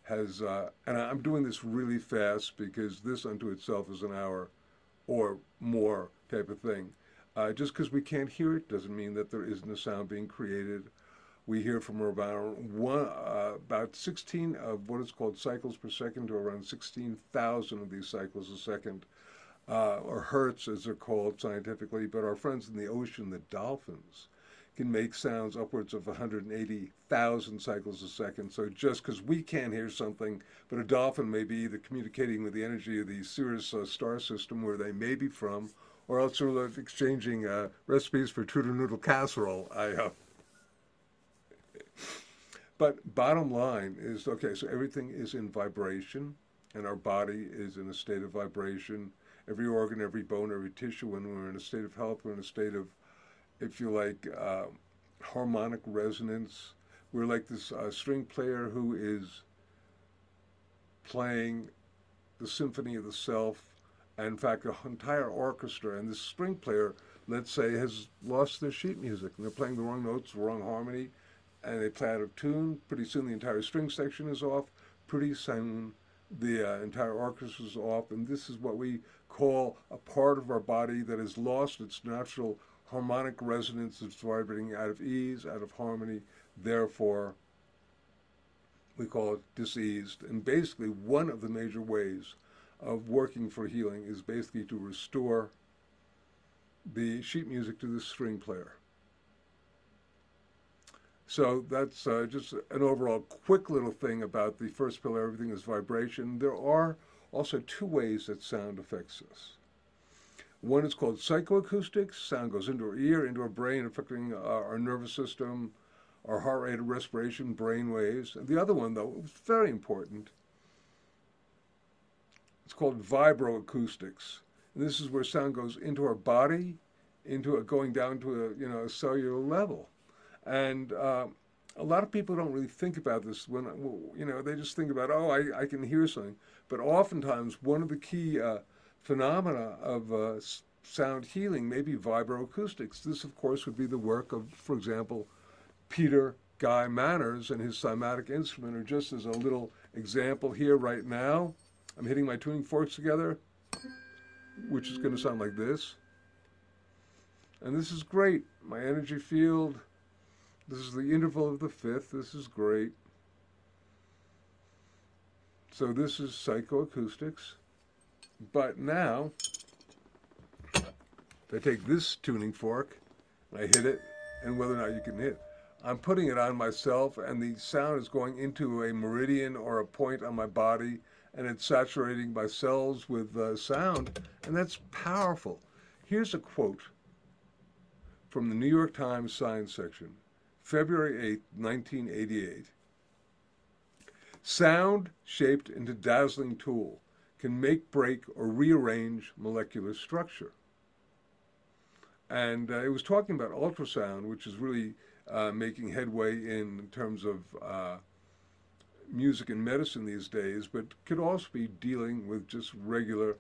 has, uh, and I'm doing this really fast because this unto itself is an hour or more type of thing. Uh, just because we can't hear it doesn't mean that there isn't a sound being created. We hear from around one, uh, about 16 of what is called cycles per second to around 16,000 of these cycles a second, uh, or hertz as they're called scientifically. But our friends in the ocean, the dolphins, can make sounds upwards of 180,000 cycles a second. So just because we can't hear something, but a dolphin may be either communicating with the energy of the Sirius uh, star system where they may be from, or else they're exchanging uh, recipes for Tudor noodle casserole. I hope. but bottom line is okay. So everything is in vibration, and our body is in a state of vibration. Every organ, every bone, every tissue. When we're in a state of health, we're in a state of if you like, uh, harmonic resonance. We're like this uh, string player who is playing the symphony of the self, in fact, the entire orchestra. And this string player, let's say, has lost their sheet music, and they're playing the wrong notes, the wrong harmony, and they play out of tune. Pretty soon, the entire string section is off. Pretty soon, the uh, entire orchestra is off, and this is what we call a part of our body that has lost its natural harmonic resonance It's vibrating out of ease, out of harmony. Therefore, we call it diseased. And basically, one of the major ways of working for healing is basically to restore the sheet music to the string player. So that's uh, just an overall quick little thing about the first pillar everything is vibration. There are also two ways that sound affects us. One is called psychoacoustics. Sound goes into our ear, into our brain, affecting uh, our nervous system, our heart rate, respiration, brain waves. And the other one, though, is very important. It's called vibroacoustics. And this is where sound goes into our body, into a, going down to a you know a cellular level. And uh, a lot of people don't really think about this when you know they just think about oh I, I can hear something. But oftentimes one of the key uh, phenomena of uh, sound healing, may be vibroacoustics. This, of course, would be the work of, for example, Peter Guy Manners and his cymatic instrument, or just as a little example here right now. I'm hitting my tuning forks together, which is going to sound like this. And this is great. My energy field. This is the interval of the fifth. This is great. So this is psychoacoustics. But now, if I take this tuning fork and I hit it, and whether or not you can hit, I'm putting it on myself, and the sound is going into a meridian or a point on my body, and it's saturating my cells with uh, sound, and that's powerful. Here's a quote from the New York Times Science section, February 8, 1988. Sound shaped into dazzling tool can make, break, or rearrange molecular structure. And uh, it was talking about ultrasound, which is really uh, making headway in terms of uh, music and medicine these days, but could also be dealing with just regular,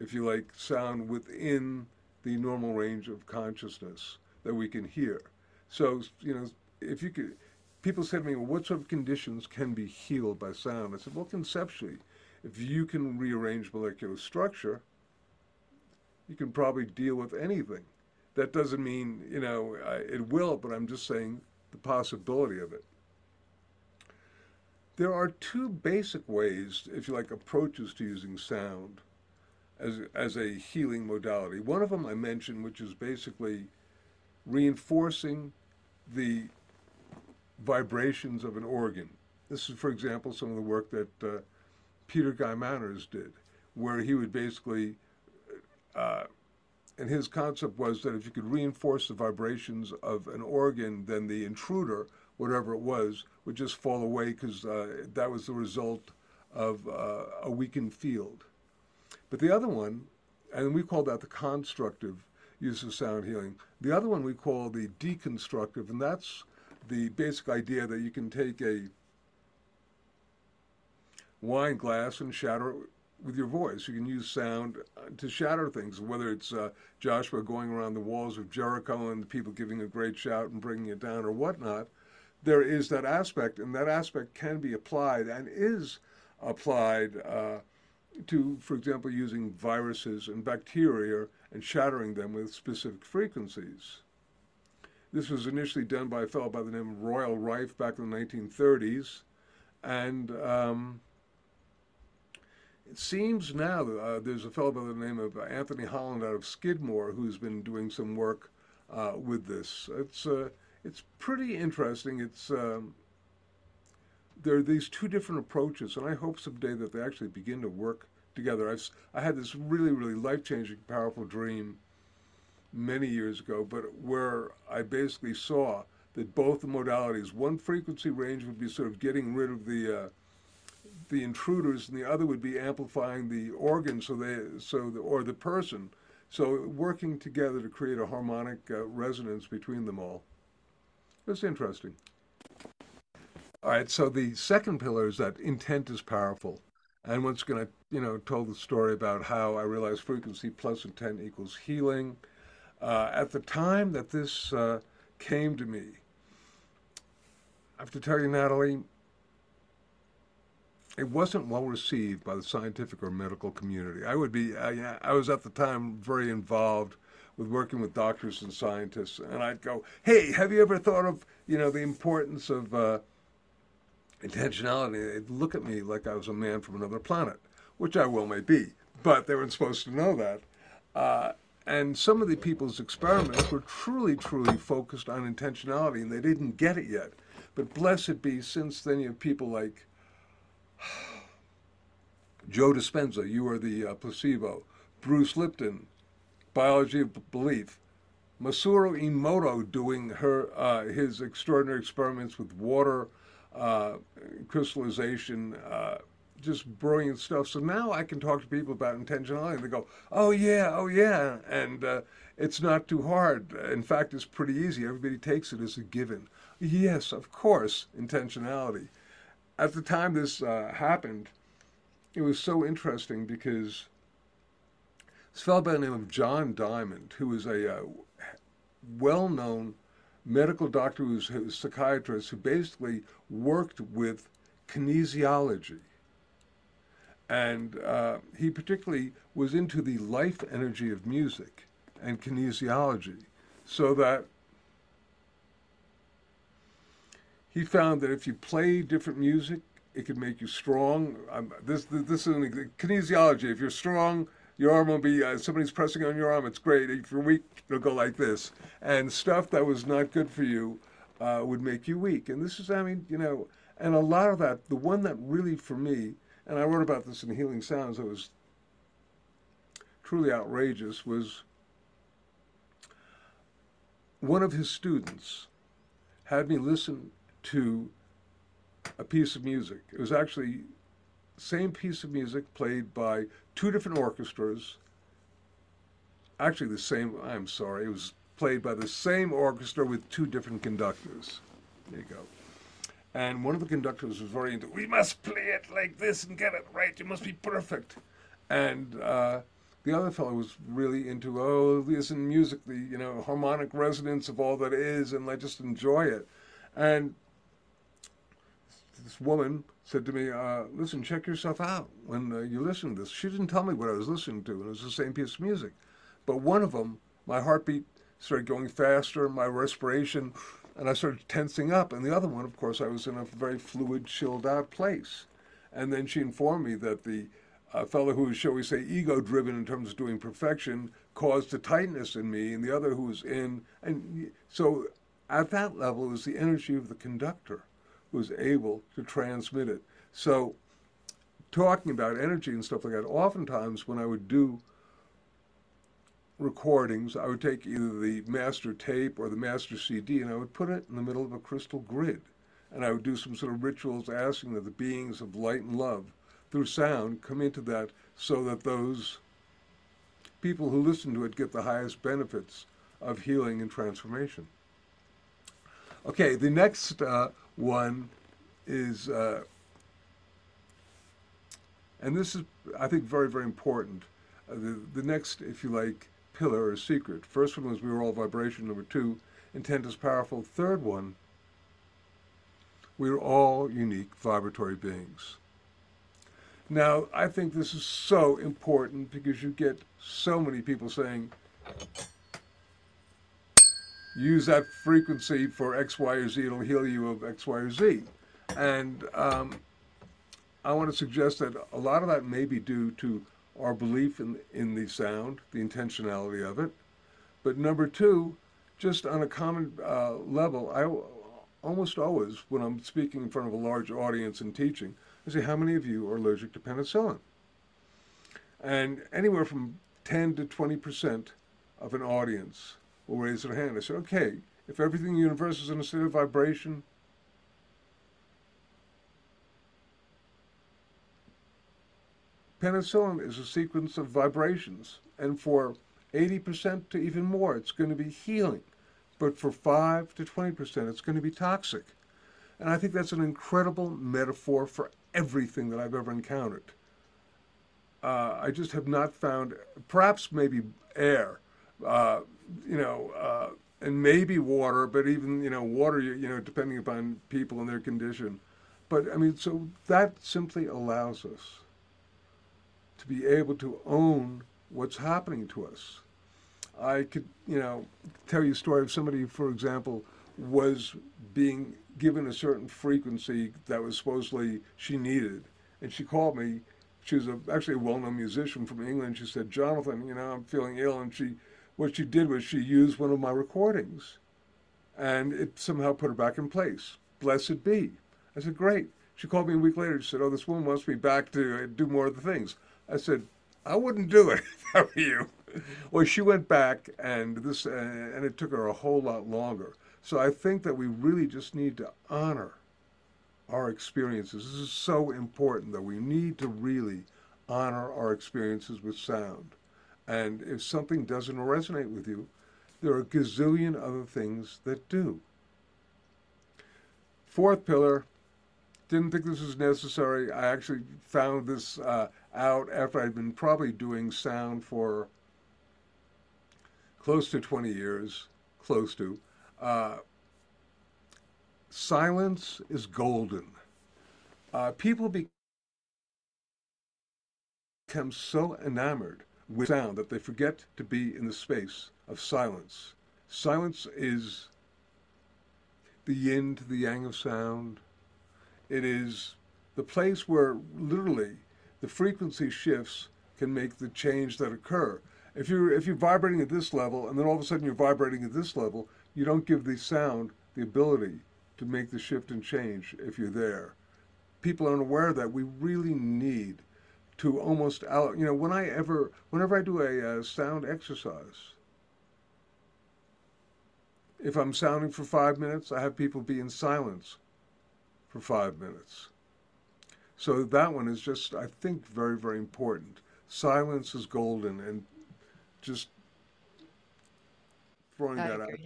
if you like, sound within the normal range of consciousness that we can hear. So, you know, if you could, people said to me, well, what sort of conditions can be healed by sound? I said, well, conceptually, if you can rearrange molecular structure, you can probably deal with anything. That doesn't mean, you know, it will, but I'm just saying the possibility of it. There are two basic ways, if you like, approaches to using sound as, as a healing modality. One of them I mentioned, which is basically reinforcing the vibrations of an organ. This is, for example, some of the work that uh, Peter Guy Manners did, where he would basically, uh, and his concept was that if you could reinforce the vibrations of an organ, then the intruder, whatever it was, would just fall away because uh, that was the result of uh, a weakened field. But the other one, and we call that the constructive use of sound healing. The other one we call the deconstructive, and that's the basic idea that you can take a wine glass and shatter it with your voice. You can use sound to shatter things, whether it's uh, Joshua going around the walls of Jericho and the people giving a great shout and bringing it down or whatnot. There is that aspect, and that aspect can be applied and is applied uh, to, for example, using viruses and bacteria and shattering them with specific frequencies. This was initially done by a fellow by the name of Royal Rife back in the 1930s, and um, it seems now uh, there's a fellow by the name of Anthony Holland out of Skidmore who's been doing some work uh, with this. It's uh, it's pretty interesting. It's um, there are these two different approaches, and I hope someday that they actually begin to work together. I've, I had this really, really life changing, powerful dream many years ago, but where I basically saw that both the modalities, one frequency range would be sort of getting rid of the uh, the intruders, and the other would be amplifying the organ, so they so the, or the person, so working together to create a harmonic uh, resonance between them all. It's interesting. All right, so the second pillar is that intent is powerful. And once again, I you know told the story about how I realized frequency plus intent equals healing. Uh, at the time that this uh, came to me, I have to tell you, Natalie, it wasn't well received by the scientific or medical community. I would be, I, I was at the time very involved with working with doctors and scientists, and I'd go, "Hey, have you ever thought of, you know, the importance of uh, intentionality?" They'd look at me like I was a man from another planet, which I well may be, but they weren't supposed to know that. Uh, and some of the people's experiments were truly, truly focused on intentionality, and they didn't get it yet. But blessed be, since then you have people like <sighs> Joe Dispenza, you are the uh, placebo, Bruce Lipton, biology of belief, Masaru Emoto doing her uh, his extraordinary experiments with water uh, crystallization, uh, just brilliant stuff. So now I can talk to people about intentionality. And they go, "Oh yeah, oh yeah," and uh, it's not too hard. In fact, it's pretty easy. Everybody takes it as a given. Yes, of course, intentionality. At the time this uh, happened, it was so interesting because this fellow by the name of John Diamond, who was a uh, well-known medical doctor who's a psychiatrist who basically worked with kinesiology and uh, he particularly was into the life energy of music and kinesiology, so that he found that if you play different music, it could make you strong. Um, this, this is an kinesiology. If you're strong, your arm will be, uh, somebody's pressing on your arm, it's great. If you're weak, it'll go like this. And stuff that was not good for you uh, would make you weak. And this is, I mean, you know, and a lot of that, the one that really, for me, and I wrote about this in Healing Sounds, it was truly outrageous, was one of his students had me listen to a piece of music. It was actually same piece of music played by two different orchestras. Actually, the same, I'm sorry, it was played by the same orchestra with two different conductors. There you go. And one of the conductors was very into, we must play it like this and get it right. You must be perfect. And uh, the other fellow was really into, oh, listen, music, the you know harmonic resonance of all that is, and let just enjoy it. And this woman said to me, uh, listen, check yourself out when uh, you listen to this. She didn't tell me what I was listening to, and it was the same piece of music. But one of them, my heartbeat started going faster, my respiration and I started tensing up. And the other one, of course, I was in a very fluid, chilled out place. And then she informed me that the uh, fellow who shall we say, ego driven in terms of doing perfection caused a tightness in me, and the other who was in. And so at that level, it was the energy of the conductor was able to transmit it. So talking about energy and stuff like that, oftentimes when I would do recordings, I would take either the master tape or the master CD and I would put it in the middle of a crystal grid. And I would do some sort of rituals asking that the beings of light and love through sound come into that so that those people who listen to it get the highest benefits of healing and transformation. Okay, the next uh, one is, uh, and this is, I think, very, very important. Uh, the, the next, if you like, pillar or secret. First one was we were all vibration. Number two, intent is powerful. Third one, we are all unique vibratory beings. Now, I think this is so important because you get so many people saying, use that frequency for X, Y, or Z, it'll heal you of X, Y, or Z. And um, I want to suggest that a lot of that may be due to our belief in, in the sound, the intentionality of it. But number two, just on a common uh, level, I almost always, when I'm speaking in front of a large audience and teaching, I say, how many of you are allergic to penicillin? And anywhere from 10 to 20% of an audience will raise their hand. I said, okay, if everything in the universe is in a state of vibration, penicillin is a sequence of vibrations. And for 80% to even more, it's going to be healing. But for 5 to 20%, it's going to be toxic. And I think that's an incredible metaphor for everything that I've ever encountered. Uh, I just have not found, perhaps maybe air, uh, you know, uh, and maybe water, but even, you know, water, you know, depending upon people and their condition. But I mean, so that simply allows us to be able to own what's happening to us. I could, you know, tell you a story of somebody, for example, was being given a certain frequency that was supposedly she needed. And she called me. She was a, actually a well-known musician from England. She said, "Jonathan, you know, I'm feeling ill." And she, what she did was she used one of my recordings, and it somehow put her back in place. Blessed be. I said, "Great." She called me a week later. She said, "Oh, this woman wants me back to do more of the things." I said, "I wouldn't do it if I were you." Well, she went back, and this, uh, and it took her a whole lot longer. So I think that we really just need to honor our experiences. This is so important that we need to really honor our experiences with sound. And if something doesn't resonate with you, there are a gazillion other things that do. Fourth pillar, didn't think this was necessary. I actually found this uh, out after I'd been probably doing sound for close to 20 years, close to. Uh, silence is golden. Uh, people become so enamored with sound that they forget to be in the space of silence. Silence is the yin to the yang of sound. It is the place where literally the frequency shifts can make the change that occur. If you're if you're vibrating at this level and then all of a sudden you're vibrating at this level, you don't give the sound the ability to make the shift and change if you're there. People aren't aware that we really need to almost out. You know, when I ever, whenever I do a, a sound exercise, if I'm sounding for five minutes, I have people be in silence for five minutes. So that one is just, I think, very, very important. Silence is golden, and just throwing I that agree. out.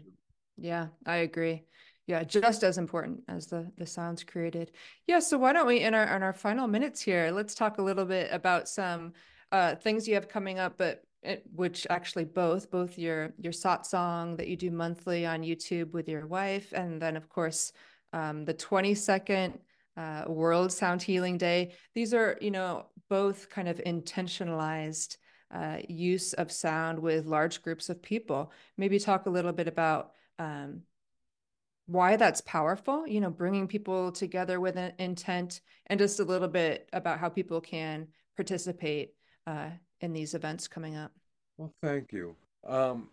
Yeah, I agree. Yeah, just as important as the the sounds created. Yeah, so why don't we in our in our final minutes here, let's talk a little bit about some uh, things you have coming up, but it, which actually both both your your sot song that you do monthly on YouTube with your wife, and then of course um, the twenty second uh, World Sound Healing Day. These are you know both kind of intentionalized uh, use of sound with large groups of people. Maybe talk a little bit about um, why that's powerful, you know, bringing people together with an intent, and just a little bit about how people can participate uh, in these events coming up. Well, thank you. Um,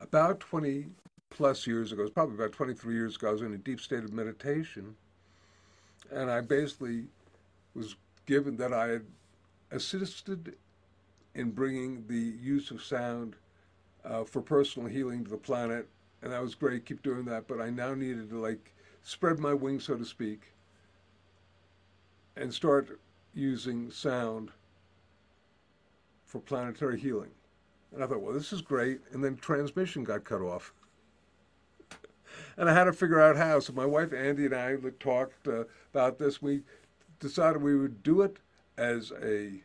about 20 plus years ago, it was probably about 23 years ago, I was in a deep state of meditation. And I basically was given that I had assisted in bringing the use of sound uh, for personal healing to the planet. And that was great, keep doing that. But I now needed to like spread my wings, so to speak, and start using sound for planetary healing. And I thought, well, this is great. And then transmission got cut off. <laughs> and I had to figure out how. So my wife Andi and I talked uh, about this. We decided we would do it as a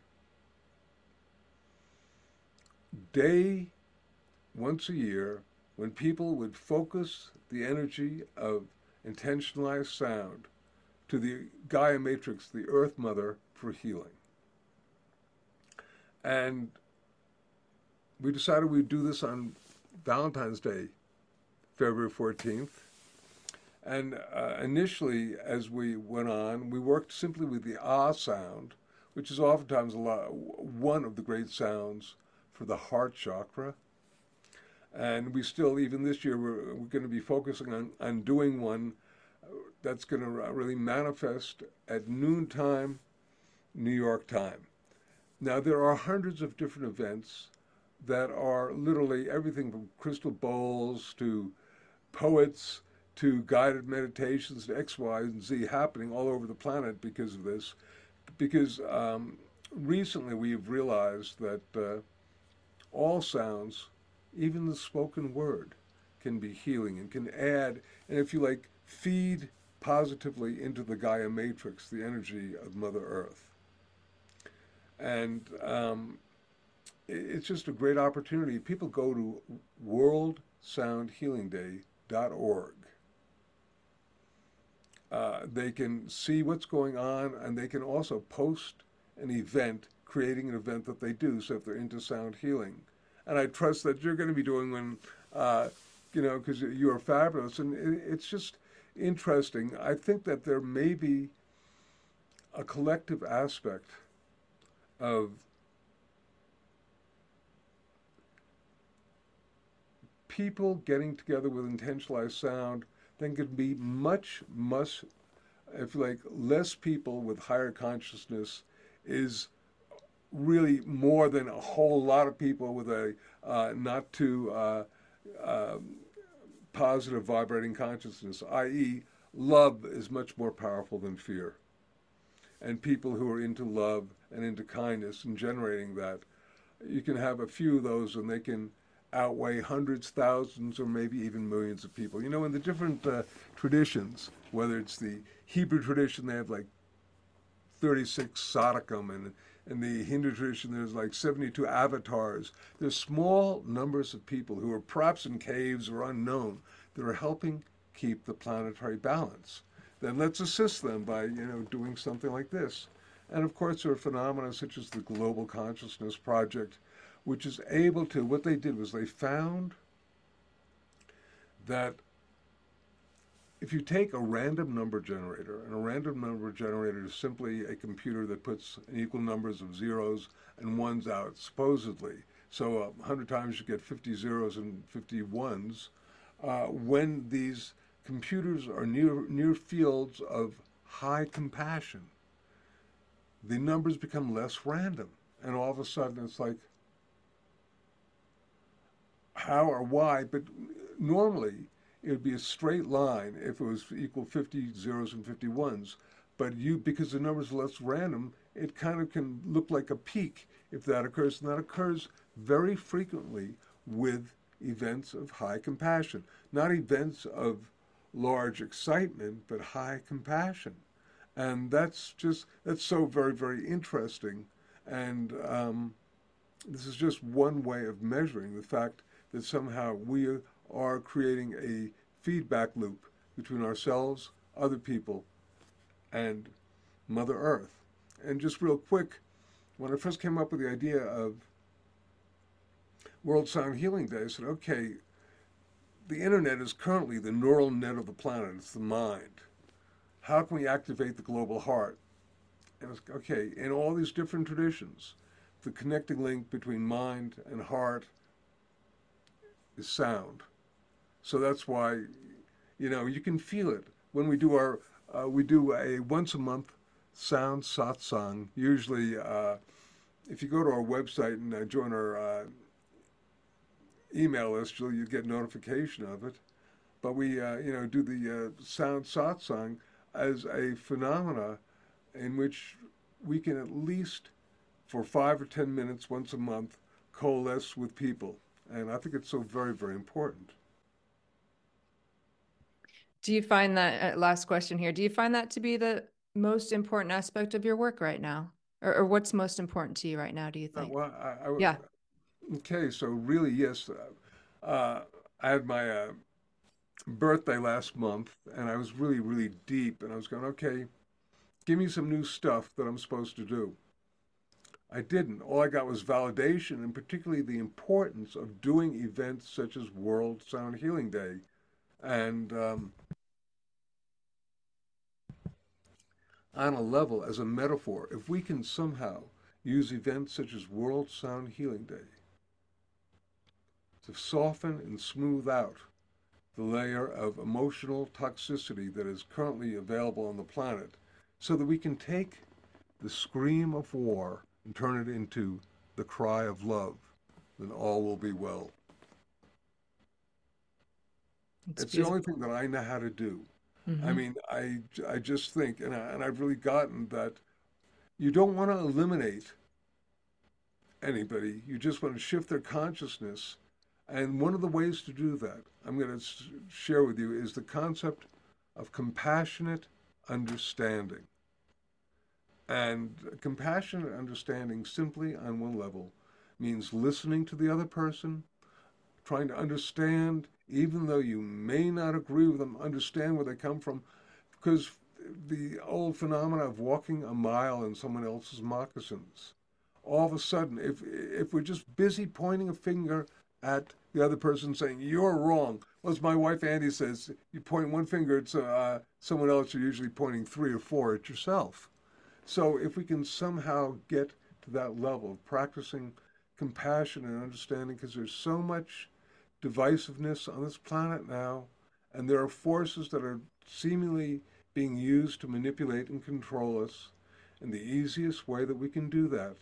day once a year when people would focus the energy of intentionalized sound to the Gaia matrix, the Earth Mother, for healing. And we decided we'd do this on Valentine's Day, February 14th. And uh, initially, as we went on, we worked simply with the ah sound, which is oftentimes lot, one of the great sounds for the heart chakra. And we still, even this year, we're, we're going to be focusing on, on doing one that's going to really manifest at noontime, New York time. Now, there are hundreds of different events that are literally everything from crystal bowls to poets to guided meditations to X, Y, and Z happening all over the planet because of this. Because um, recently we've realized that uh, all sounds, even the spoken word, can be healing and can add, and if you like, feed positively into the Gaia matrix, the energy of Mother Earth. And um, it's just a great opportunity. People go to worldsoundhealingday.org. Uh, they can see what's going on and they can also post an event, creating an event that they do. So if they're into sound healing, and I trust that you're going to be doing one, uh, you know, because you are fabulous. And it, it's just interesting. I think that there may be a collective aspect of people getting together with intentionalized sound, then could be much, much, if like, less people with higher consciousness is really more than a whole lot of people with a uh, not too uh, uh, positive vibrating consciousness, i.e., love is much more powerful than fear. And people who are into love and into kindness and generating that, you can have a few of those and they can outweigh hundreds, thousands, or maybe even millions of people. You know, in the different uh, traditions, whether it's the Hebrew tradition, they have like 36 Tzaddikim, and in the Hindu tradition, there's like 72 avatars. There's small numbers of people who are perhaps in caves or unknown that are helping keep the planetary balance. Then let's assist them by, you know, doing something like this. And of course, there are phenomena such as the Global Consciousness Project, which is able to, what they did was they found that if you take a random number generator, and a random number generator is simply a computer that puts equal numbers of zeros and ones out, supposedly. So uh, 100 times you get 50 zeros and 50 ones. Uh, when these computers are near, near fields of high compassion, the numbers become less random. And all of a sudden it's like, how or why, but normally it would be a straight line if it was equal 50 zeros and 50 ones. But you, because the numbers are less random, it kind of can look like a peak if that occurs. And that occurs very frequently with events of high compassion, not events of large excitement, but high compassion. And that's just, that's so very, very interesting. And um, this is just one way of measuring the fact that somehow we are creating a feedback loop between ourselves, other people, and Mother Earth. And just real quick, when I first came up with the idea of World Sound Healing Day, I said, okay, the internet is currently the neural net of the planet, it's the mind. How can we activate the global heart? And it's, okay, in all these different traditions, the connecting link between mind and heart is sound. So that's why, you know, you can feel it when we do our, uh, we do a once a month sound satsang. Usually, uh, if you go to our website and uh, join our uh, email list, you'll you get notification of it. But we, uh, you know, do the uh, sound satsang as a phenomena in which we can at least, for five or ten minutes once a month, coalesce with people. And I think it's so very, very important. Do you find that, uh, last question here, do you find that to be the most important aspect of your work right now? Or, or what's most important to you right now, do you uh, think? well, I, I, yeah. Okay, so really, yes. Uh, uh, I had my uh, birthday last month, and I was really, really deep, and I was going, okay, give me some new stuff that I'm supposed to do. I didn't. All I got was validation, and particularly the importance of doing events such as World Sound Healing Day. And um, on a level, as a metaphor, if we can somehow use events such as World Sound Healing Day to soften and smooth out the layer of emotional toxicity that is currently available on the planet so that we can take the scream of war and turn it into the cry of love, then all will be well. It's, it's the only thing that I know how to do. Mm-hmm. I mean, I, I just think, and, I, and I've really gotten that you don't want to eliminate anybody. You just want to shift their consciousness and one of the ways to do that, I'm going to share with you, is the concept of compassionate understanding. And compassionate understanding, simply on one level, means listening to the other person, trying to understand, even though you may not agree with them, understand where they come from. Because the old phenomena of walking a mile in someone else's moccasins, all of a sudden, if, if we're just busy pointing a finger at the other person saying, You're wrong. Well, as my wife Andi says, you point one finger at uh, someone else, you're usually pointing three or four at yourself. So if we can somehow get to that level of practicing compassion and understanding, because there's so much divisiveness on this planet now, and there are forces that are seemingly being used to manipulate and control us. And the easiest way that we can do that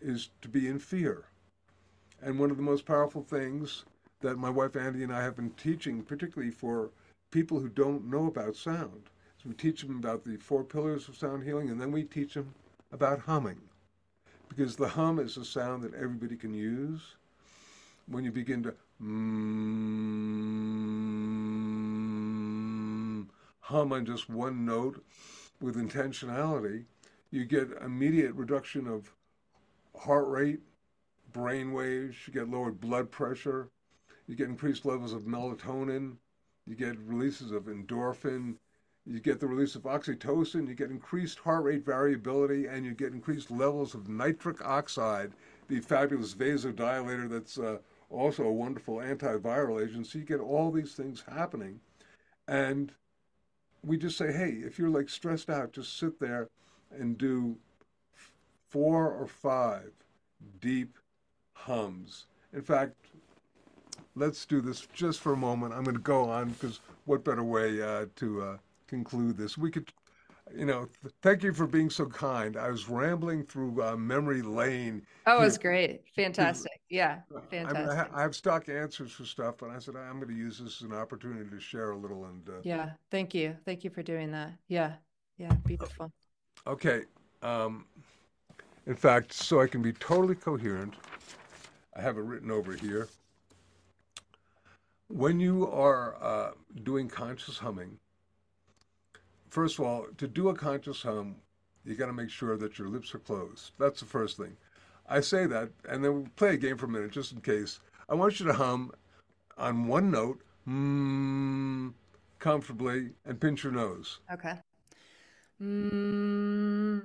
is to be in fear. And one of the most powerful things that my wife Andi and I have been teaching, particularly for people who don't know about sound, is we teach them about the four pillars of sound healing, and then we teach them about humming. Because the hum is a sound that everybody can use. When you begin to mm, hum on just one note with intentionality, you get immediate reduction of heart rate, brain waves, you get lowered blood pressure, you get increased levels of melatonin, you get releases of endorphin, you get the release of oxytocin, you get increased heart rate variability, and you get increased levels of nitric oxide, the fabulous vasodilator that's uh, also a wonderful antiviral agent. So you get all these things happening. And we just say, hey, if you're like stressed out, just sit there and do four or five deep hums. In fact, let's do this just for a moment. I'm going to go on because what better way uh, to uh, conclude this? We could, you know, th- thank you for being so kind. I was rambling through uh, memory lane. Oh, it was great. Fantastic. Yeah, fantastic. I, I, have stock answers for stuff, but I said I'm going to use this as an opportunity to share a little. And uh, yeah, thank you. Thank you for doing that. Yeah, yeah, beautiful. Okay. Um, in fact, so I can be totally coherent, I have it written over here. When you are uh, doing conscious humming, first of all, to do a conscious hum, you got to make sure that your lips are closed. That's the first thing. I say that, and then we'll play a game for a minute just in case. I want you to hum on one note, mm, comfortably, and pinch your nose. Okay. Mm.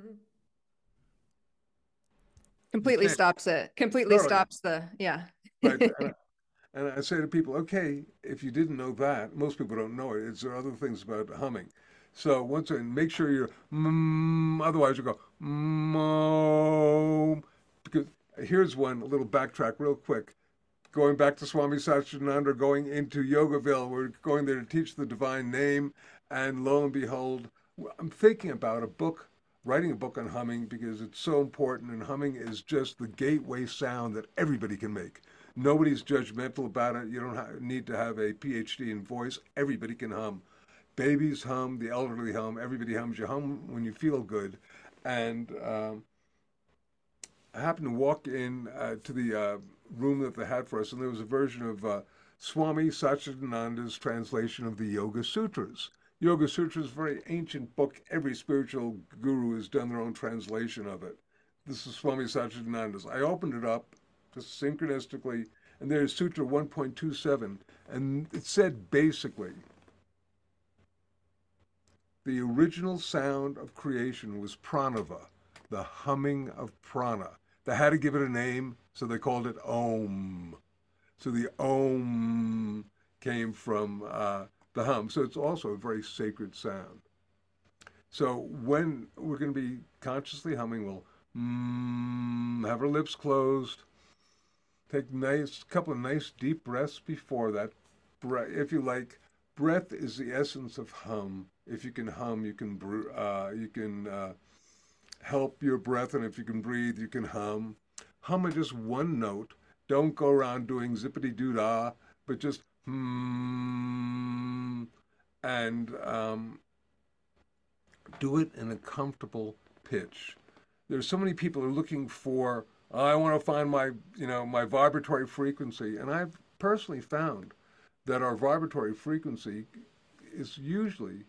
completely stops it. Completely totally. stops the yeah. right. And <laughs> I, and I say to people, okay, if you didn't know that, most people don't know it. It's there other things about humming. So once again, make sure you're mm, otherwise you go mm, here's one a little backtrack real quick. Going back to Swami Satchidananda, going into Yogaville, we're going there to teach the divine name, and lo and behold, I'm thinking about a book, writing a book on humming because it's so important, and humming is just the gateway sound that everybody can make. Nobody's judgmental about it. You don't need to have a PhD in voice. Everybody can hum. Babies hum, the elderly hum, everybody hums. You hum when you feel good. And um, I happened to walk in uh, to the uh, room that they had for us, and there was a version of uh, Swami Satchidananda's translation of the Yoga Sutras. Yoga Sutras is a very ancient book. Every spiritual guru has done their own translation of it. This is Swami Satchidananda's. I opened it up just synchronistically, and there's Sutra 1.27, and it said basically the original sound of creation was pranava, the humming of prana. They had to give it a name, so they called it Om. So the Om came from uh, the hum. So it's also a very sacred sound. So when we're going to be consciously humming, we'll mm, have our lips closed, take nice couple of nice deep breaths before that. If you like, breath is the essence of hum. If you can hum, you can uh, you can uh, help your breath, and if you can breathe, you can hum. Hum at just one note. Don't go around doing zippity doo dah, but just hmm, and um, do it in a comfortable pitch. There's so many people are looking for. I want to find my, you know, my vibratory frequency, and I've personally found that our vibratory frequency is usually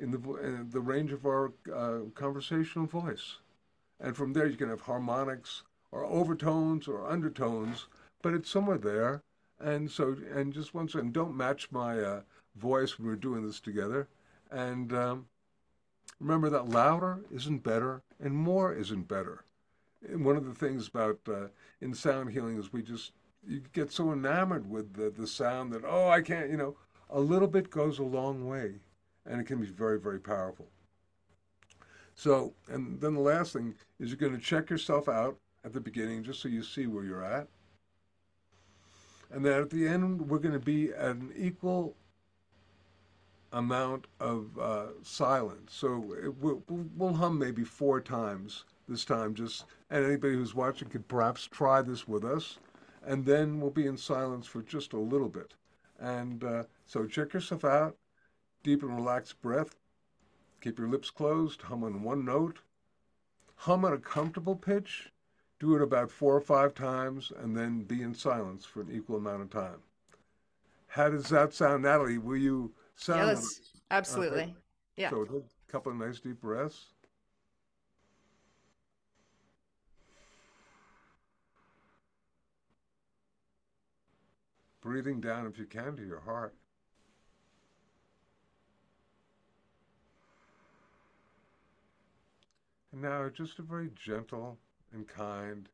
in the in the range of our uh, conversational voice, and from there you can have harmonics or overtones or undertones, but it's somewhere there. And so, and just once again, don't match my uh, voice when we're doing this together. And um, remember that louder isn't better, and more isn't better. And one of the things about uh, in sound healing is we just you get so enamored with the, the sound that oh I can't you know a little bit goes a long way, and it can be very very powerful. So and then the last thing is you're going to check yourself out at the beginning just so you see where you're at and then at the end we're going to be at an equal amount of uh, silence. So we'll, we'll, hum maybe four times this time, just and anybody who's watching could perhaps try this with us, and then we'll be in silence for just a little bit. And uh, so check yourself out, deep and relaxed breath. Keep your lips closed. Hum on one note. Hum at a comfortable pitch do it about four or five times, and then be in silence for an equal amount of time. How does that sound, Natalie? Will you sound? Yes, absolutely. Okay. Yeah. So a couple of nice deep breaths. Breathing down, if you can, to your heart. And now just a very gentle and kind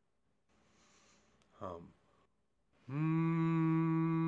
hum. Hmm.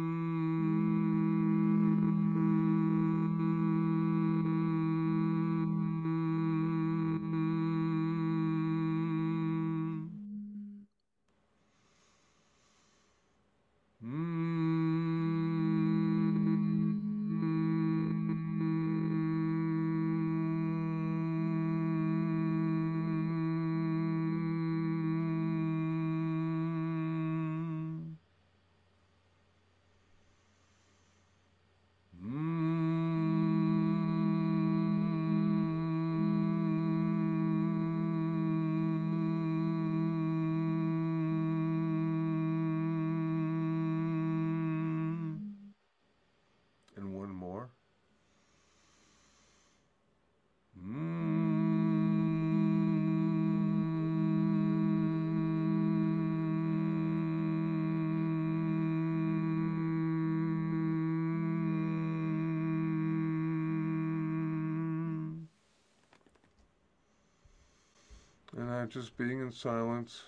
Just being in silence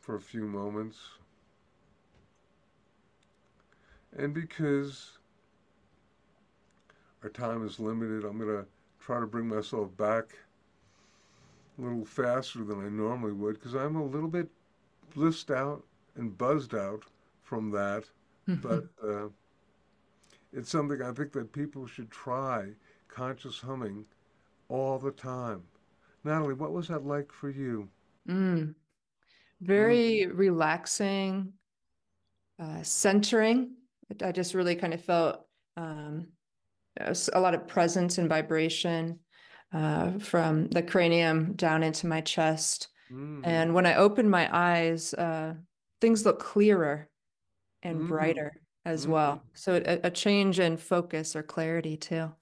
for a few moments. And because our time is limited, I'm going to try to bring myself back a little faster than I normally would because I'm a little bit blissed out and buzzed out from that. <laughs> but uh, it's something I think that people should try conscious humming all the time. Natalie, what was that like for you? Mm. Very mm. relaxing, uh, centering. I just really kind of felt um, a lot of presence and vibration uh, from the cranium down into my chest. Mm. And when I opened my eyes, uh, things look clearer and mm. brighter as mm. well. So a, a, change in focus or clarity too.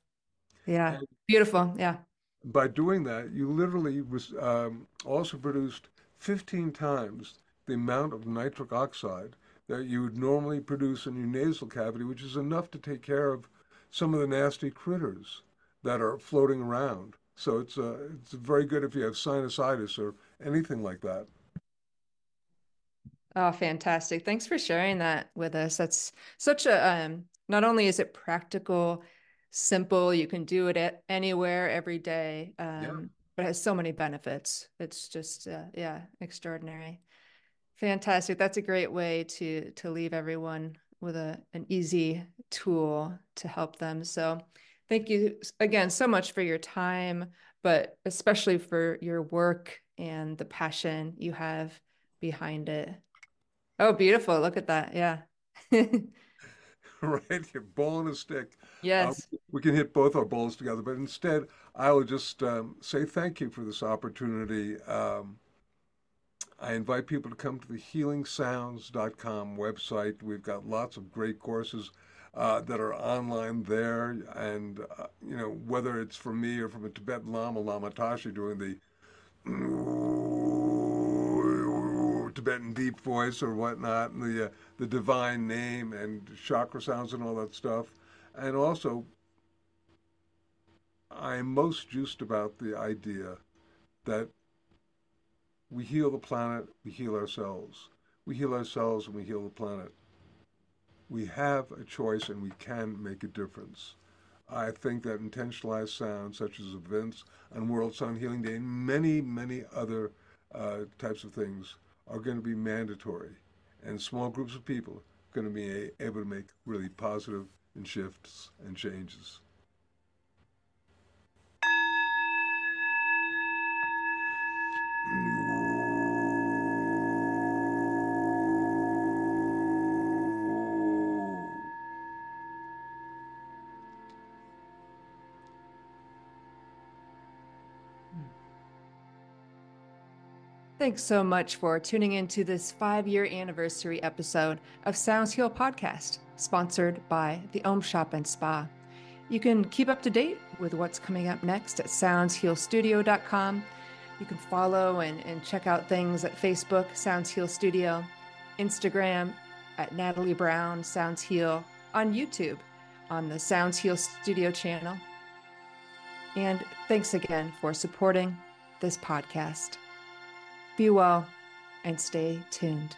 Yeah, and beautiful. Yeah. By doing that, you literally was um, also produced 15 times the amount of nitric oxide that you would normally produce in your nasal cavity, which is enough to take care of some of the nasty critters that are floating around. So it's uh, it's very good if you have sinusitis or anything like that. Oh, fantastic! Thanks for sharing that with us. That's such a um, not only is it practical, simple, you can do it at anywhere every day, um, yeah. but it has so many benefits. It's just uh, yeah, extraordinary. Fantastic. That's a great way to to leave everyone with a an easy tool to help them. So thank you again so much for your time, but especially for your work and the passion you have behind it. Oh, beautiful. Look at that. Yeah. <laughs> <laughs> right. Your ball and a stick. Yes. Um, we can hit both our balls together, but instead, I will just um, say thank you for this opportunity. Um, I invite people to come to the healingsounds.com website. We've got lots of great courses uh, that are online there. And, uh, you know, whether it's from me or from a Tibetan Lama, Lama Tashi, doing the <clears throat> Tibetan deep voice or whatnot, and the, uh, the divine name and chakra sounds and all that stuff. And also, I'm most juiced about the idea that we heal the planet, we heal ourselves. We heal ourselves and we heal the planet we have a choice and we can make a difference. I think that intentionalized sounds, such as events on World Sound Healing Day and many, many other uh, types of things, are going to be mandatory. And small groups of people are going to be able to make really positive and shifts and changes. Thanks so much for tuning into this five year anniversary episode of Sounds Heal podcast, sponsored by the Om Shop and Spa. You can keep up to date with what's coming up next at soundshealstudio.com. You can follow and, and check out things at Facebook, Sounds Heal Studio, Instagram at Natalie Brown, Sounds Heal, on YouTube, on the Sounds Heal Studio channel. And thanks again for supporting this podcast. Be well and stay tuned.